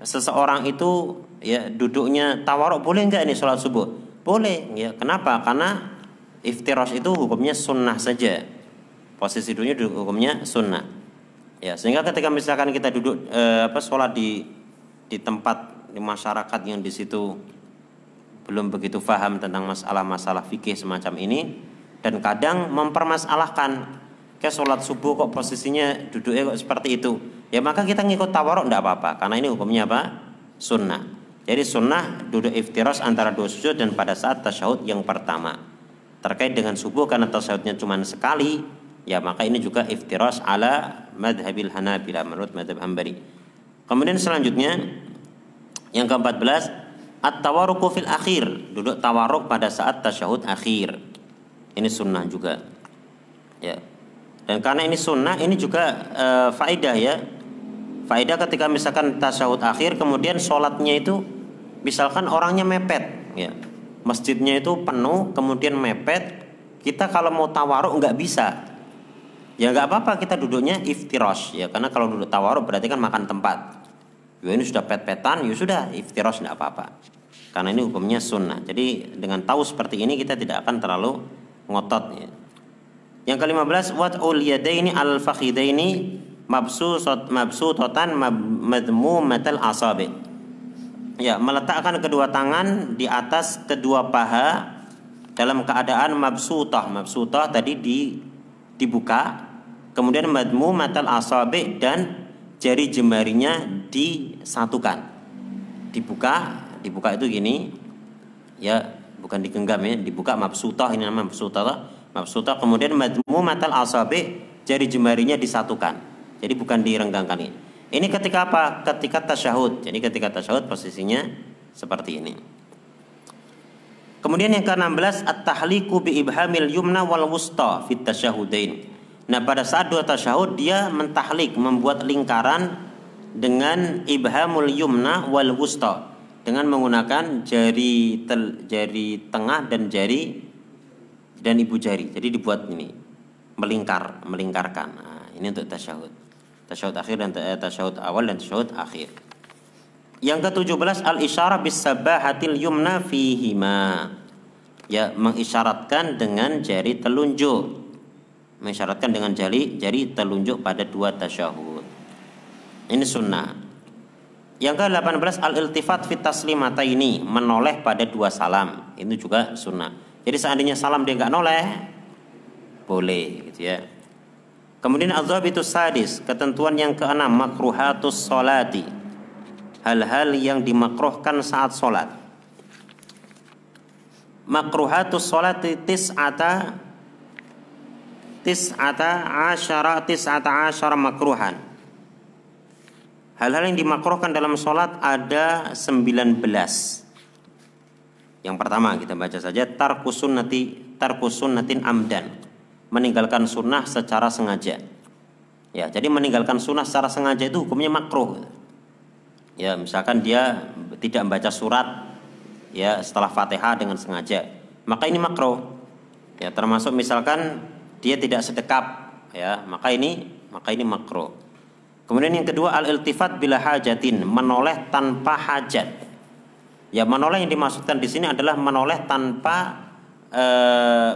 seseorang itu ya duduknya tawarruk boleh nggak ini sholat subuh? Boleh ya. Kenapa? Karena iftirash itu hukumnya sunnah saja. Posisi duduknya hukumnya sunnah Ya, sehingga ketika misalkan kita duduk eh, apa sholat di di tempat di masyarakat yang di situ belum begitu paham tentang masalah-masalah fikih semacam ini dan kadang mempermasalahkan ke sholat subuh kok posisinya duduknya kok seperti itu? Ya maka kita ngikut tawarok tidak apa-apa karena ini hukumnya apa? Sunnah. Jadi sunnah duduk iftiros antara dua sujud dan pada saat tasyahud yang pertama. Terkait dengan subuh karena tasyahudnya cuma sekali ya maka ini juga iftiras ala madhabil Hanabila menurut madhab Hambali. Kemudian selanjutnya yang ke-14 at-tawaruku fil akhir, duduk tawaruk pada saat tasyahud akhir. Ini sunnah juga. Ya. Dan karena ini sunnah, ini juga e, faedah ya. Faedah ketika misalkan tasyahud akhir kemudian sholatnya itu misalkan orangnya mepet ya. Masjidnya itu penuh kemudian mepet, kita kalau mau tawaruk nggak bisa ya nggak apa-apa kita duduknya iftiros ya. Karena kalau duduk tawaruk berarti kan makan tempat. Ya ini sudah pet-petan ya sudah iftiros nggak apa-apa. Karena ini hukumnya sunnah. Jadi dengan tahu seperti ini kita tidak akan terlalu ngotot ya. yang kelima belas wat ini al fakhidaini mabsutotan madmu metal asabi. Ya meletakkan kedua tangan di atas kedua paha dalam keadaan mabsutah. Mabsutah tadi di dibuka, kemudian madmu matal asabi dan jari jemarinya disatukan. Dibuka, dibuka itu gini, ya bukan digenggam ya dibuka mabsutah ini nama mabsutah mabsutah kemudian matal asabi jari jemarinya disatukan. Jadi bukan direnggangkan ini. Ini ketika apa? Ketika tasyahud. Jadi ketika tasyahud posisinya seperti ini Kemudian yang ke-16 at-tahliku bi ibhamil yumna wal wusta fit tasyahudain. Nah, pada saat dua tasyahud dia mentahlik, membuat lingkaran dengan ibhamul yumna wal wusta dengan menggunakan jari tel, jari tengah dan jari dan ibu jari. Jadi dibuat ini melingkar, melingkarkan. Nah, ini untuk tasyahud. Tasyahud akhir dan eh, tasyahud awal dan tasyahud akhir. Yang ke-17 al-isyarah bis sabahatil yumna fihima. Ya, mengisyaratkan dengan jari telunjuk. Mengisyaratkan dengan jari jari telunjuk pada dua tasyahud. Ini sunnah. Yang ke-18 al-iltifat fit taslimataini, menoleh pada dua salam. Itu juga sunnah. Jadi seandainya salam dia nggak noleh, boleh gitu ya. Kemudian azab itu sadis, ketentuan yang keenam makruhatus solati hal-hal yang dimakruhkan saat sholat. Makruhatus sholat tis'ata tis'ata asyara tis'ata asyara makruhan. Hal-hal yang dimakruhkan dalam sholat ada 19. Yang pertama kita baca saja tarkusun nati tarkusun natin amdan meninggalkan sunnah secara sengaja. Ya, jadi meninggalkan sunnah secara sengaja itu hukumnya makruh ya misalkan dia tidak membaca surat ya setelah Fatihah dengan sengaja. Maka ini makro. Ya termasuk misalkan dia tidak sedekap ya maka ini maka ini makro. Kemudian yang kedua al iltifat bila hajatin menoleh tanpa hajat. Ya menoleh yang dimaksudkan di sini adalah menoleh tanpa e,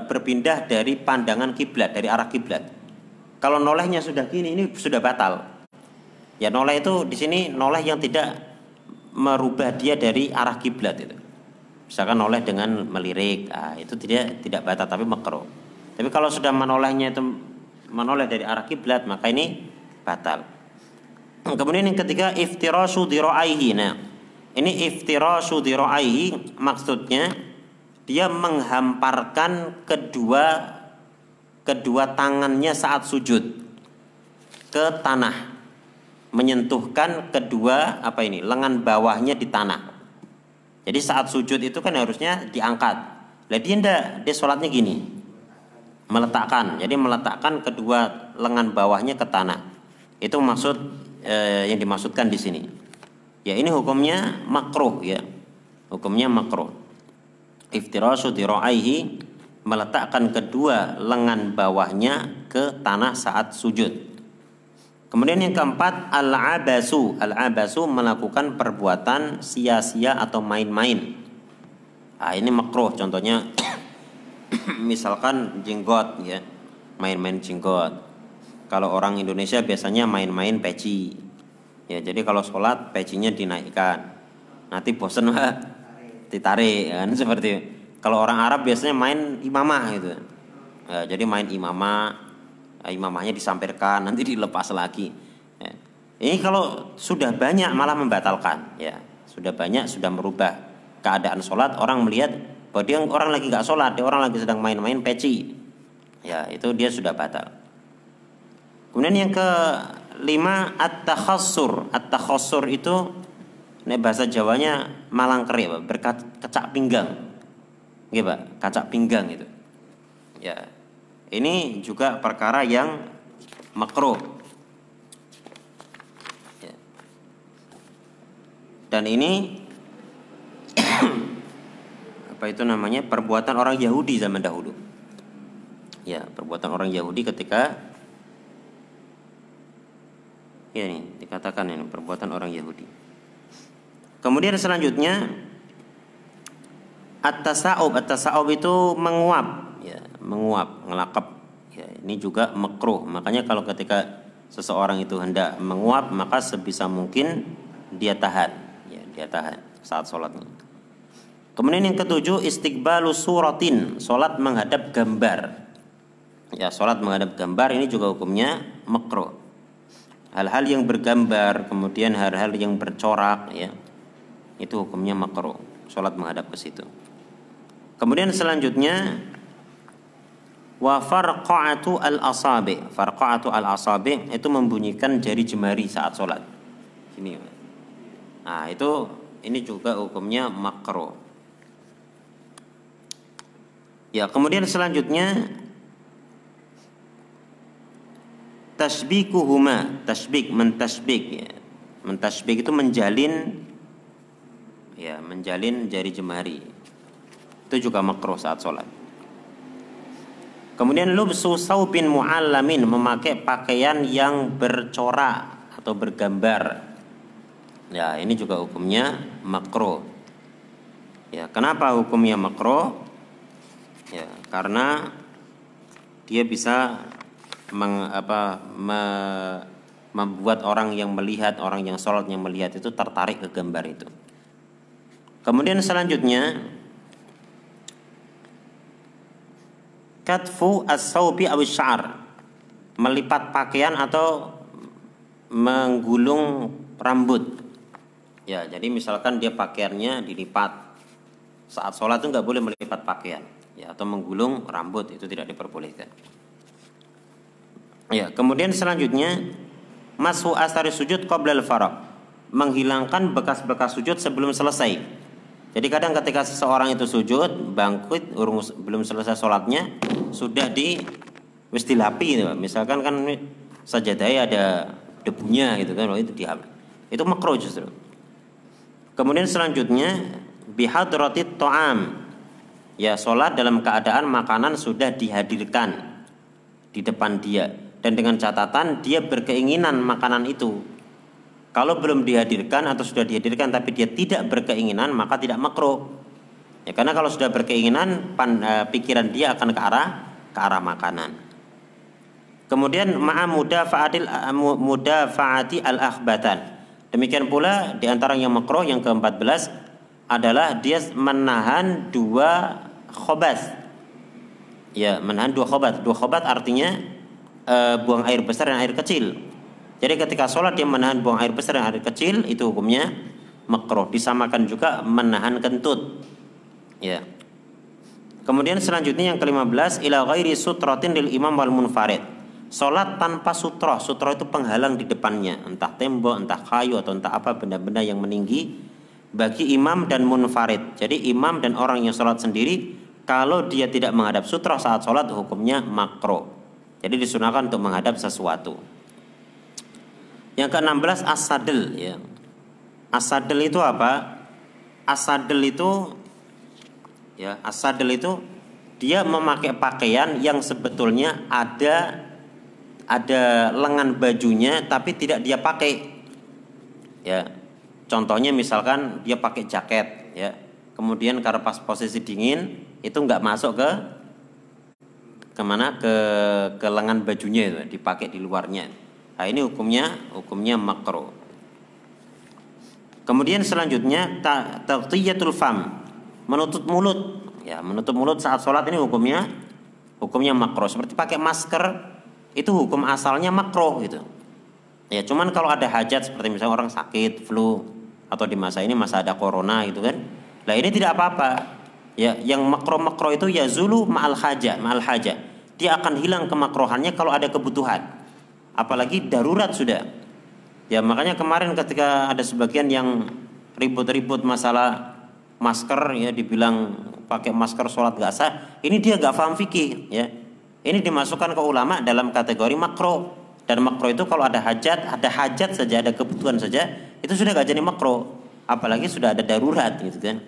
berpindah dari pandangan kiblat dari arah kiblat. Kalau nolehnya sudah gini ini sudah batal Ya noleh itu di sini noleh yang tidak merubah dia dari arah kiblat itu. Misalkan noleh dengan melirik, ah, itu tidak tidak batal tapi makro. Tapi kalau sudah menolehnya itu menoleh dari arah kiblat maka ini batal. Kemudian yang ketiga iftirasu diraihi. Nah, ini iftirasu diraihi maksudnya dia menghamparkan kedua kedua tangannya saat sujud ke tanah menyentuhkan kedua apa ini lengan bawahnya di tanah. Jadi saat sujud itu kan harusnya diangkat. Lah dia dia sholatnya gini. Meletakkan. Jadi meletakkan kedua lengan bawahnya ke tanah. Itu maksud eh, yang dimaksudkan di sini. Ya ini hukumnya makruh ya. Hukumnya makruh. Iftirasu diraihi meletakkan kedua lengan bawahnya ke tanah saat sujud. Kemudian yang keempat al-abasu. Al-abasu melakukan perbuatan sia-sia atau main-main. Ah ini makruh contohnya misalkan jenggot ya. Main-main jenggot. Kalau orang Indonesia biasanya main-main peci. Ya, jadi kalau sholat pecinya dinaikkan. Nanti bosan lah ditarik kan seperti kalau orang Arab biasanya main imamah gitu. Ya, jadi main imamah imamahnya disampaikan nanti dilepas lagi. Ya. ini kalau sudah banyak malah membatalkan. Ya sudah banyak sudah merubah keadaan sholat. Orang melihat bahwa dia orang lagi nggak sholat dia orang lagi sedang main-main peci. Ya itu dia sudah batal. Kemudian yang ke lima at-takhassur. At-takhassur itu ini bahasa Jawanya malang keri Pak, berkacak pinggang. Gitu, Pak, kacak pinggang itu. Ya, ini juga perkara yang makruh. Ya. Dan ini apa itu namanya perbuatan orang Yahudi zaman dahulu. Ya, perbuatan orang Yahudi ketika ya ini dikatakan ini perbuatan orang Yahudi. Kemudian selanjutnya at-tasawub, at-tasawub itu menguap menguap ngelakap ya ini juga makruh. Makanya kalau ketika seseorang itu hendak menguap maka sebisa mungkin dia tahan. Ya dia tahan saat sholatnya kemudian yang ketujuh istiqbalu suratin sholat menghadap gambar. Ya sholat menghadap gambar ini juga hukumnya makruh. Hal-hal yang bergambar kemudian hal-hal yang bercorak ya itu hukumnya makruh sholat menghadap ke situ. Kemudian selanjutnya wa farqa'atu al-asabi. Farqa'atu al-asabi itu membunyikan jari jemari saat sholat. Ini. Nah, itu ini juga hukumnya makro. Ya, kemudian selanjutnya tasbikuhuma, tasbik mentasbik ya. Mentasbik itu menjalin ya, menjalin jari jemari. Itu juga makro saat sholat. Kemudian lubsu saubin mu'allamin memakai pakaian yang bercorak atau bergambar. Ya, ini juga hukumnya makro. Ya, kenapa hukumnya makro? Ya, karena dia bisa meng, apa, me, membuat orang yang melihat, orang yang sholat yang melihat itu tertarik ke gambar itu. Kemudian selanjutnya katfu as-saubi aw syar melipat pakaian atau menggulung rambut. Ya jadi misalkan dia pakaiannya dilipat. Saat sholat itu nggak boleh melipat pakaian. Ya atau menggulung rambut itu tidak diperbolehkan. Ya kemudian selanjutnya masuk asari sujud qoblal menghilangkan bekas-bekas sujud sebelum selesai jadi kadang ketika seseorang itu sujud, bangkit, belum selesai sholatnya, sudah di wis dilapi gitu. Misalkan kan sajadah ada debunya gitu kan, itu dihapus. Itu makro justru. Kemudian selanjutnya bihadrati to'am. Ya sholat dalam keadaan makanan sudah dihadirkan di depan dia dan dengan catatan dia berkeinginan makanan itu kalau belum dihadirkan atau sudah dihadirkan tapi dia tidak berkeinginan maka tidak makro. Ya, karena kalau sudah berkeinginan pan, uh, pikiran dia akan ke arah ke arah makanan. Kemudian ma'a eh, mudafa'ati al-akhbatan. Demikian pula di antara yang makro yang ke-14 adalah dia menahan dua khobat. Ya, menahan dua khobat. Dua khobat artinya e, buang air besar dan air kecil. Jadi ketika sholat dia menahan buang air besar dan air kecil itu hukumnya makruh. Disamakan juga menahan kentut. Ya. Kemudian selanjutnya yang ke-15 ila ghairi sutratin lil imam wal munfarid. Salat tanpa sutra. Sutra itu penghalang di depannya, entah tembok, entah kayu atau entah apa benda-benda yang meninggi bagi imam dan munfarid. Jadi imam dan orang yang sholat sendiri kalau dia tidak menghadap sutra saat sholat hukumnya makro. Jadi disunahkan untuk menghadap sesuatu. Yang ke-16 asadel ya. Asadel itu apa? Asadel itu ya, asadel itu dia memakai pakaian yang sebetulnya ada ada lengan bajunya tapi tidak dia pakai. Ya. Contohnya misalkan dia pakai jaket ya. Kemudian karena pas posisi dingin itu nggak masuk ke ke mana ke ke lengan bajunya itu dipakai di luarnya Nah, ini hukumnya hukumnya makro. Kemudian selanjutnya taghtiyatul fam, menutup mulut. Ya, menutup mulut saat sholat ini hukumnya hukumnya makro. Seperti pakai masker itu hukum asalnya makro gitu. Ya, cuman kalau ada hajat seperti misalnya orang sakit, flu atau di masa ini masa ada corona gitu kan. Nah, ini tidak apa-apa. Ya, yang makro-makro itu ya zulu ma'al haja, ma'al haja. Dia akan hilang kemakrohannya kalau ada kebutuhan apalagi darurat sudah. Ya makanya kemarin ketika ada sebagian yang ribut-ribut masalah masker ya dibilang pakai masker sholat gak sah, ini dia gak paham fikih ya. Ini dimasukkan ke ulama dalam kategori makro dan makro itu kalau ada hajat, ada hajat saja, ada kebutuhan saja, itu sudah gak jadi makro. Apalagi sudah ada darurat gitu kan.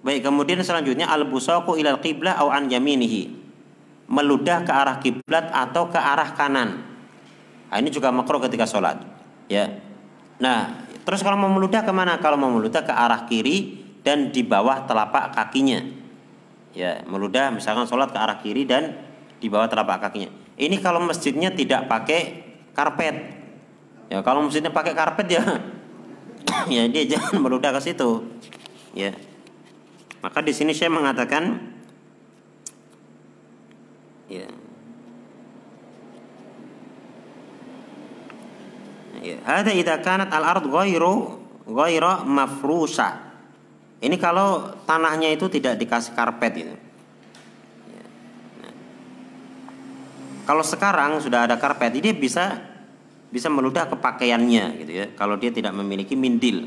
Baik, kemudian selanjutnya al busaku ilal qiblah au an yaminihi. Meludah ke arah kiblat atau ke arah kanan. Nah, ini juga makro ketika sholat. Ya. Nah, terus kalau mau meludah ke mana? Kalau mau meludah ke arah kiri dan di bawah telapak kakinya. Ya, meludah misalkan sholat ke arah kiri dan di bawah telapak kakinya. Ini kalau masjidnya tidak pakai karpet. Ya, kalau masjidnya pakai karpet ya, ya dia jangan meludah ke situ. Ya. Maka di sini saya mengatakan ya Ya, hada idza kanat al-ard ghairu ghaira mafrusa. Ini kalau tanahnya itu tidak dikasih karpet itu. Nah. Kalau sekarang sudah ada karpet, dia bisa bisa meludah ke pakaiannya gitu ya. Kalau dia tidak memiliki mindil.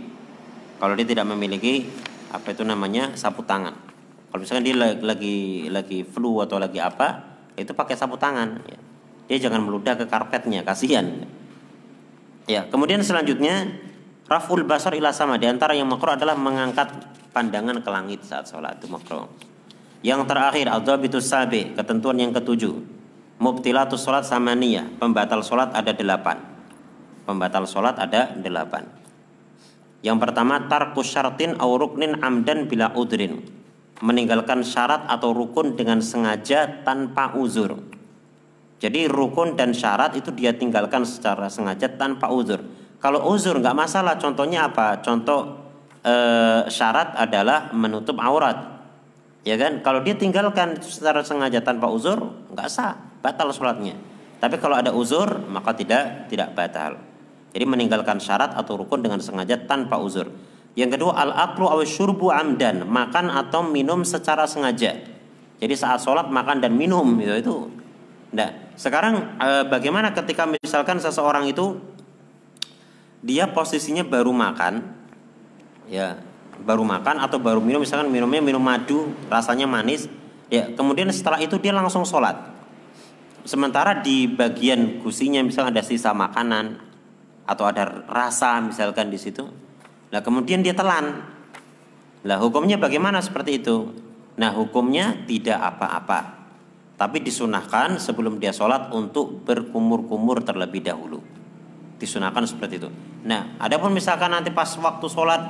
Kalau dia tidak memiliki apa itu namanya sapu tangan. Kalau misalkan dia lagi lagi flu atau lagi apa, itu pakai sapu tangan ya. Dia jangan meludah ke karpetnya, kasihan. Ya, kemudian selanjutnya raful basar ila sama di antara yang makruh adalah mengangkat pandangan ke langit saat sholat itu makruh. Yang terakhir adzabitus sabi, ketentuan yang ketujuh. Mubtilatus sholat samaniyah, pembatal sholat ada delapan. Pembatal sholat ada delapan. Yang pertama tarkus syartin au ruknin amdan bila udrin. Meninggalkan syarat atau rukun dengan sengaja tanpa uzur. Jadi rukun dan syarat itu dia tinggalkan secara sengaja tanpa uzur. Kalau uzur nggak masalah. Contohnya apa? Contoh e, syarat adalah menutup aurat. Ya kan? Kalau dia tinggalkan secara sengaja tanpa uzur, nggak sah, batal sholatnya. Tapi kalau ada uzur, maka tidak tidak batal. Jadi meninggalkan syarat atau rukun dengan sengaja tanpa uzur. Yang kedua al-aklu aw syurbu amdan, makan atau minum secara sengaja. Jadi saat sholat makan dan minum itu itu sekarang e, bagaimana ketika misalkan seseorang itu dia posisinya baru makan, ya baru makan atau baru minum, misalkan minumnya minum madu, rasanya manis, ya kemudian setelah itu dia langsung sholat. Sementara di bagian gusinya misalnya ada sisa makanan atau ada rasa misalkan di situ, nah kemudian dia telan. Lah hukumnya bagaimana seperti itu? Nah hukumnya tidak apa-apa tapi disunahkan sebelum dia sholat untuk berkumur-kumur terlebih dahulu. Disunahkan seperti itu. Nah, adapun misalkan nanti pas waktu sholat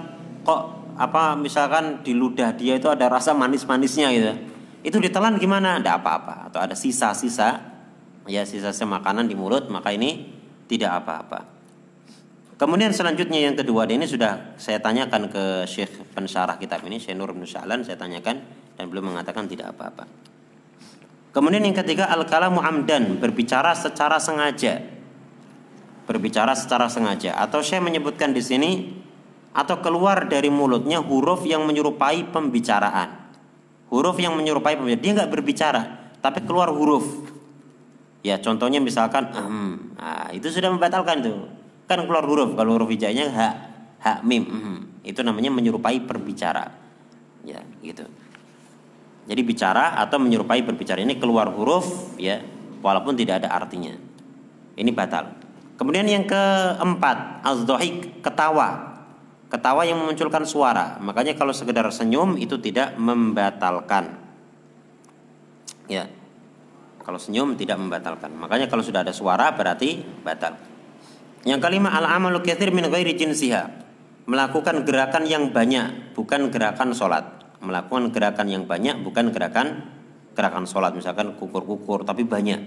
kok apa misalkan di ludah dia itu ada rasa manis-manisnya gitu. Itu ditelan gimana? Tidak apa-apa. Atau ada sisa-sisa ya sisa-sisa makanan di mulut, maka ini tidak apa-apa. Kemudian selanjutnya yang kedua ini sudah saya tanyakan ke Syekh pensyarah kitab ini Syekh Nur bin Sya'lan saya tanyakan dan belum mengatakan tidak apa-apa. Kemudian yang ketiga al-kalamu amdan, berbicara secara sengaja. Berbicara secara sengaja atau saya menyebutkan di sini atau keluar dari mulutnya huruf yang menyerupai pembicaraan. Huruf yang menyerupai pembicaraan. Dia nggak berbicara, tapi keluar huruf. Ya, contohnya misalkan ehm, nah, itu sudah membatalkan itu. Kan keluar huruf. Kalau huruf hijainya ha, ha mim. Ehm. Itu namanya menyerupai perbicara. Ya, gitu. Jadi bicara atau menyerupai berbicara ini keluar huruf ya walaupun tidak ada artinya. Ini batal. Kemudian yang keempat, az ketawa. Ketawa yang memunculkan suara. Makanya kalau sekedar senyum itu tidak membatalkan. Ya. Kalau senyum tidak membatalkan. Makanya kalau sudah ada suara berarti batal. Yang kelima al-amalu min ghairi jinsiha. Melakukan gerakan yang banyak, bukan gerakan sholat melakukan gerakan yang banyak bukan gerakan gerakan sholat. Misalkan kukur-kukur tapi banyak.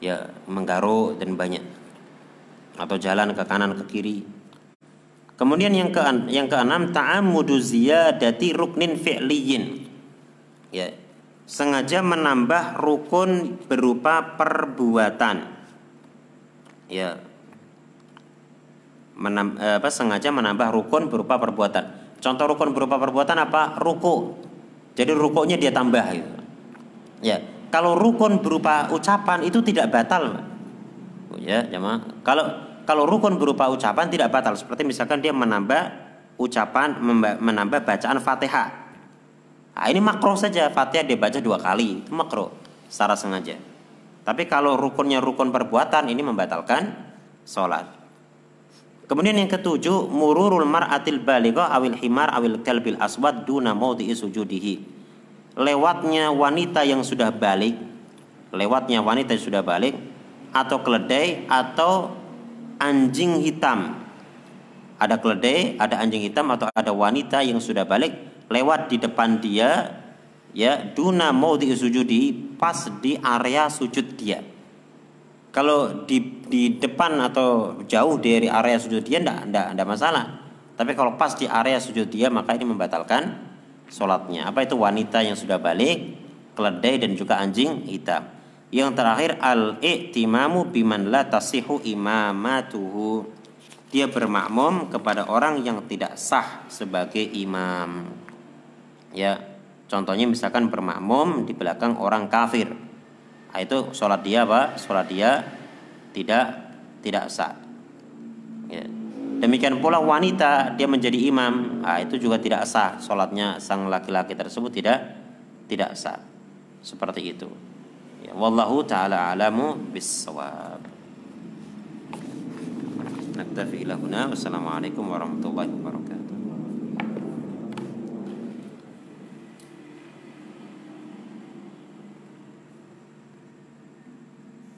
Ya menggaruk dan banyak. Atau jalan ke kanan ke kiri. Kemudian yang ke yang keenam ta'ammudu ziyadati ruknin fi'liyin. Ya sengaja menambah rukun berupa perbuatan. Ya menam, eh, apa sengaja menambah rukun berupa perbuatan Contoh rukun berupa perbuatan apa? Ruku. Jadi rukunya dia tambah gitu. Ya, kalau rukun berupa ucapan itu tidak batal. Ya, jemaah. Kalau kalau rukun berupa ucapan tidak batal seperti misalkan dia menambah ucapan menambah bacaan Fatihah. Nah, ini makro saja Fatihah dia baca dua kali itu makro secara sengaja. Tapi kalau rukunnya rukun perbuatan ini membatalkan sholat. Kemudian yang ketujuh, mururul mar'atil balighah awil himar awil kalbil aswad duna maudhi'i sujudihi. Lewatnya wanita yang sudah balik, lewatnya wanita yang sudah balik atau keledai atau anjing hitam. Ada keledai, ada anjing hitam atau ada wanita yang sudah balik lewat di depan dia ya duna maudhi'i sujudi pas di area sujud dia kalau di di depan atau jauh dari area sujud dia ndak ndak ndak masalah. Tapi kalau pas di area sujud dia maka ini membatalkan sholatnya. Apa itu wanita yang sudah balik, keledai dan juga anjing hitam. Yang terakhir al-i'timamu biman la tasihu imamatuhu. Dia bermakmum kepada orang yang tidak sah sebagai imam. Ya, contohnya misalkan bermakmum di belakang orang kafir. Nah, itu sholat dia apa? Sholat dia tidak tidak sah. Ya. Demikian pula wanita dia menjadi imam, nah, itu juga tidak sah. Sholatnya sang laki-laki tersebut tidak tidak sah. Seperti itu. Ya, wallahu taala alamu bisawab. Naktafi ila huna. Wassalamualaikum warahmatullahi wabarakatuh.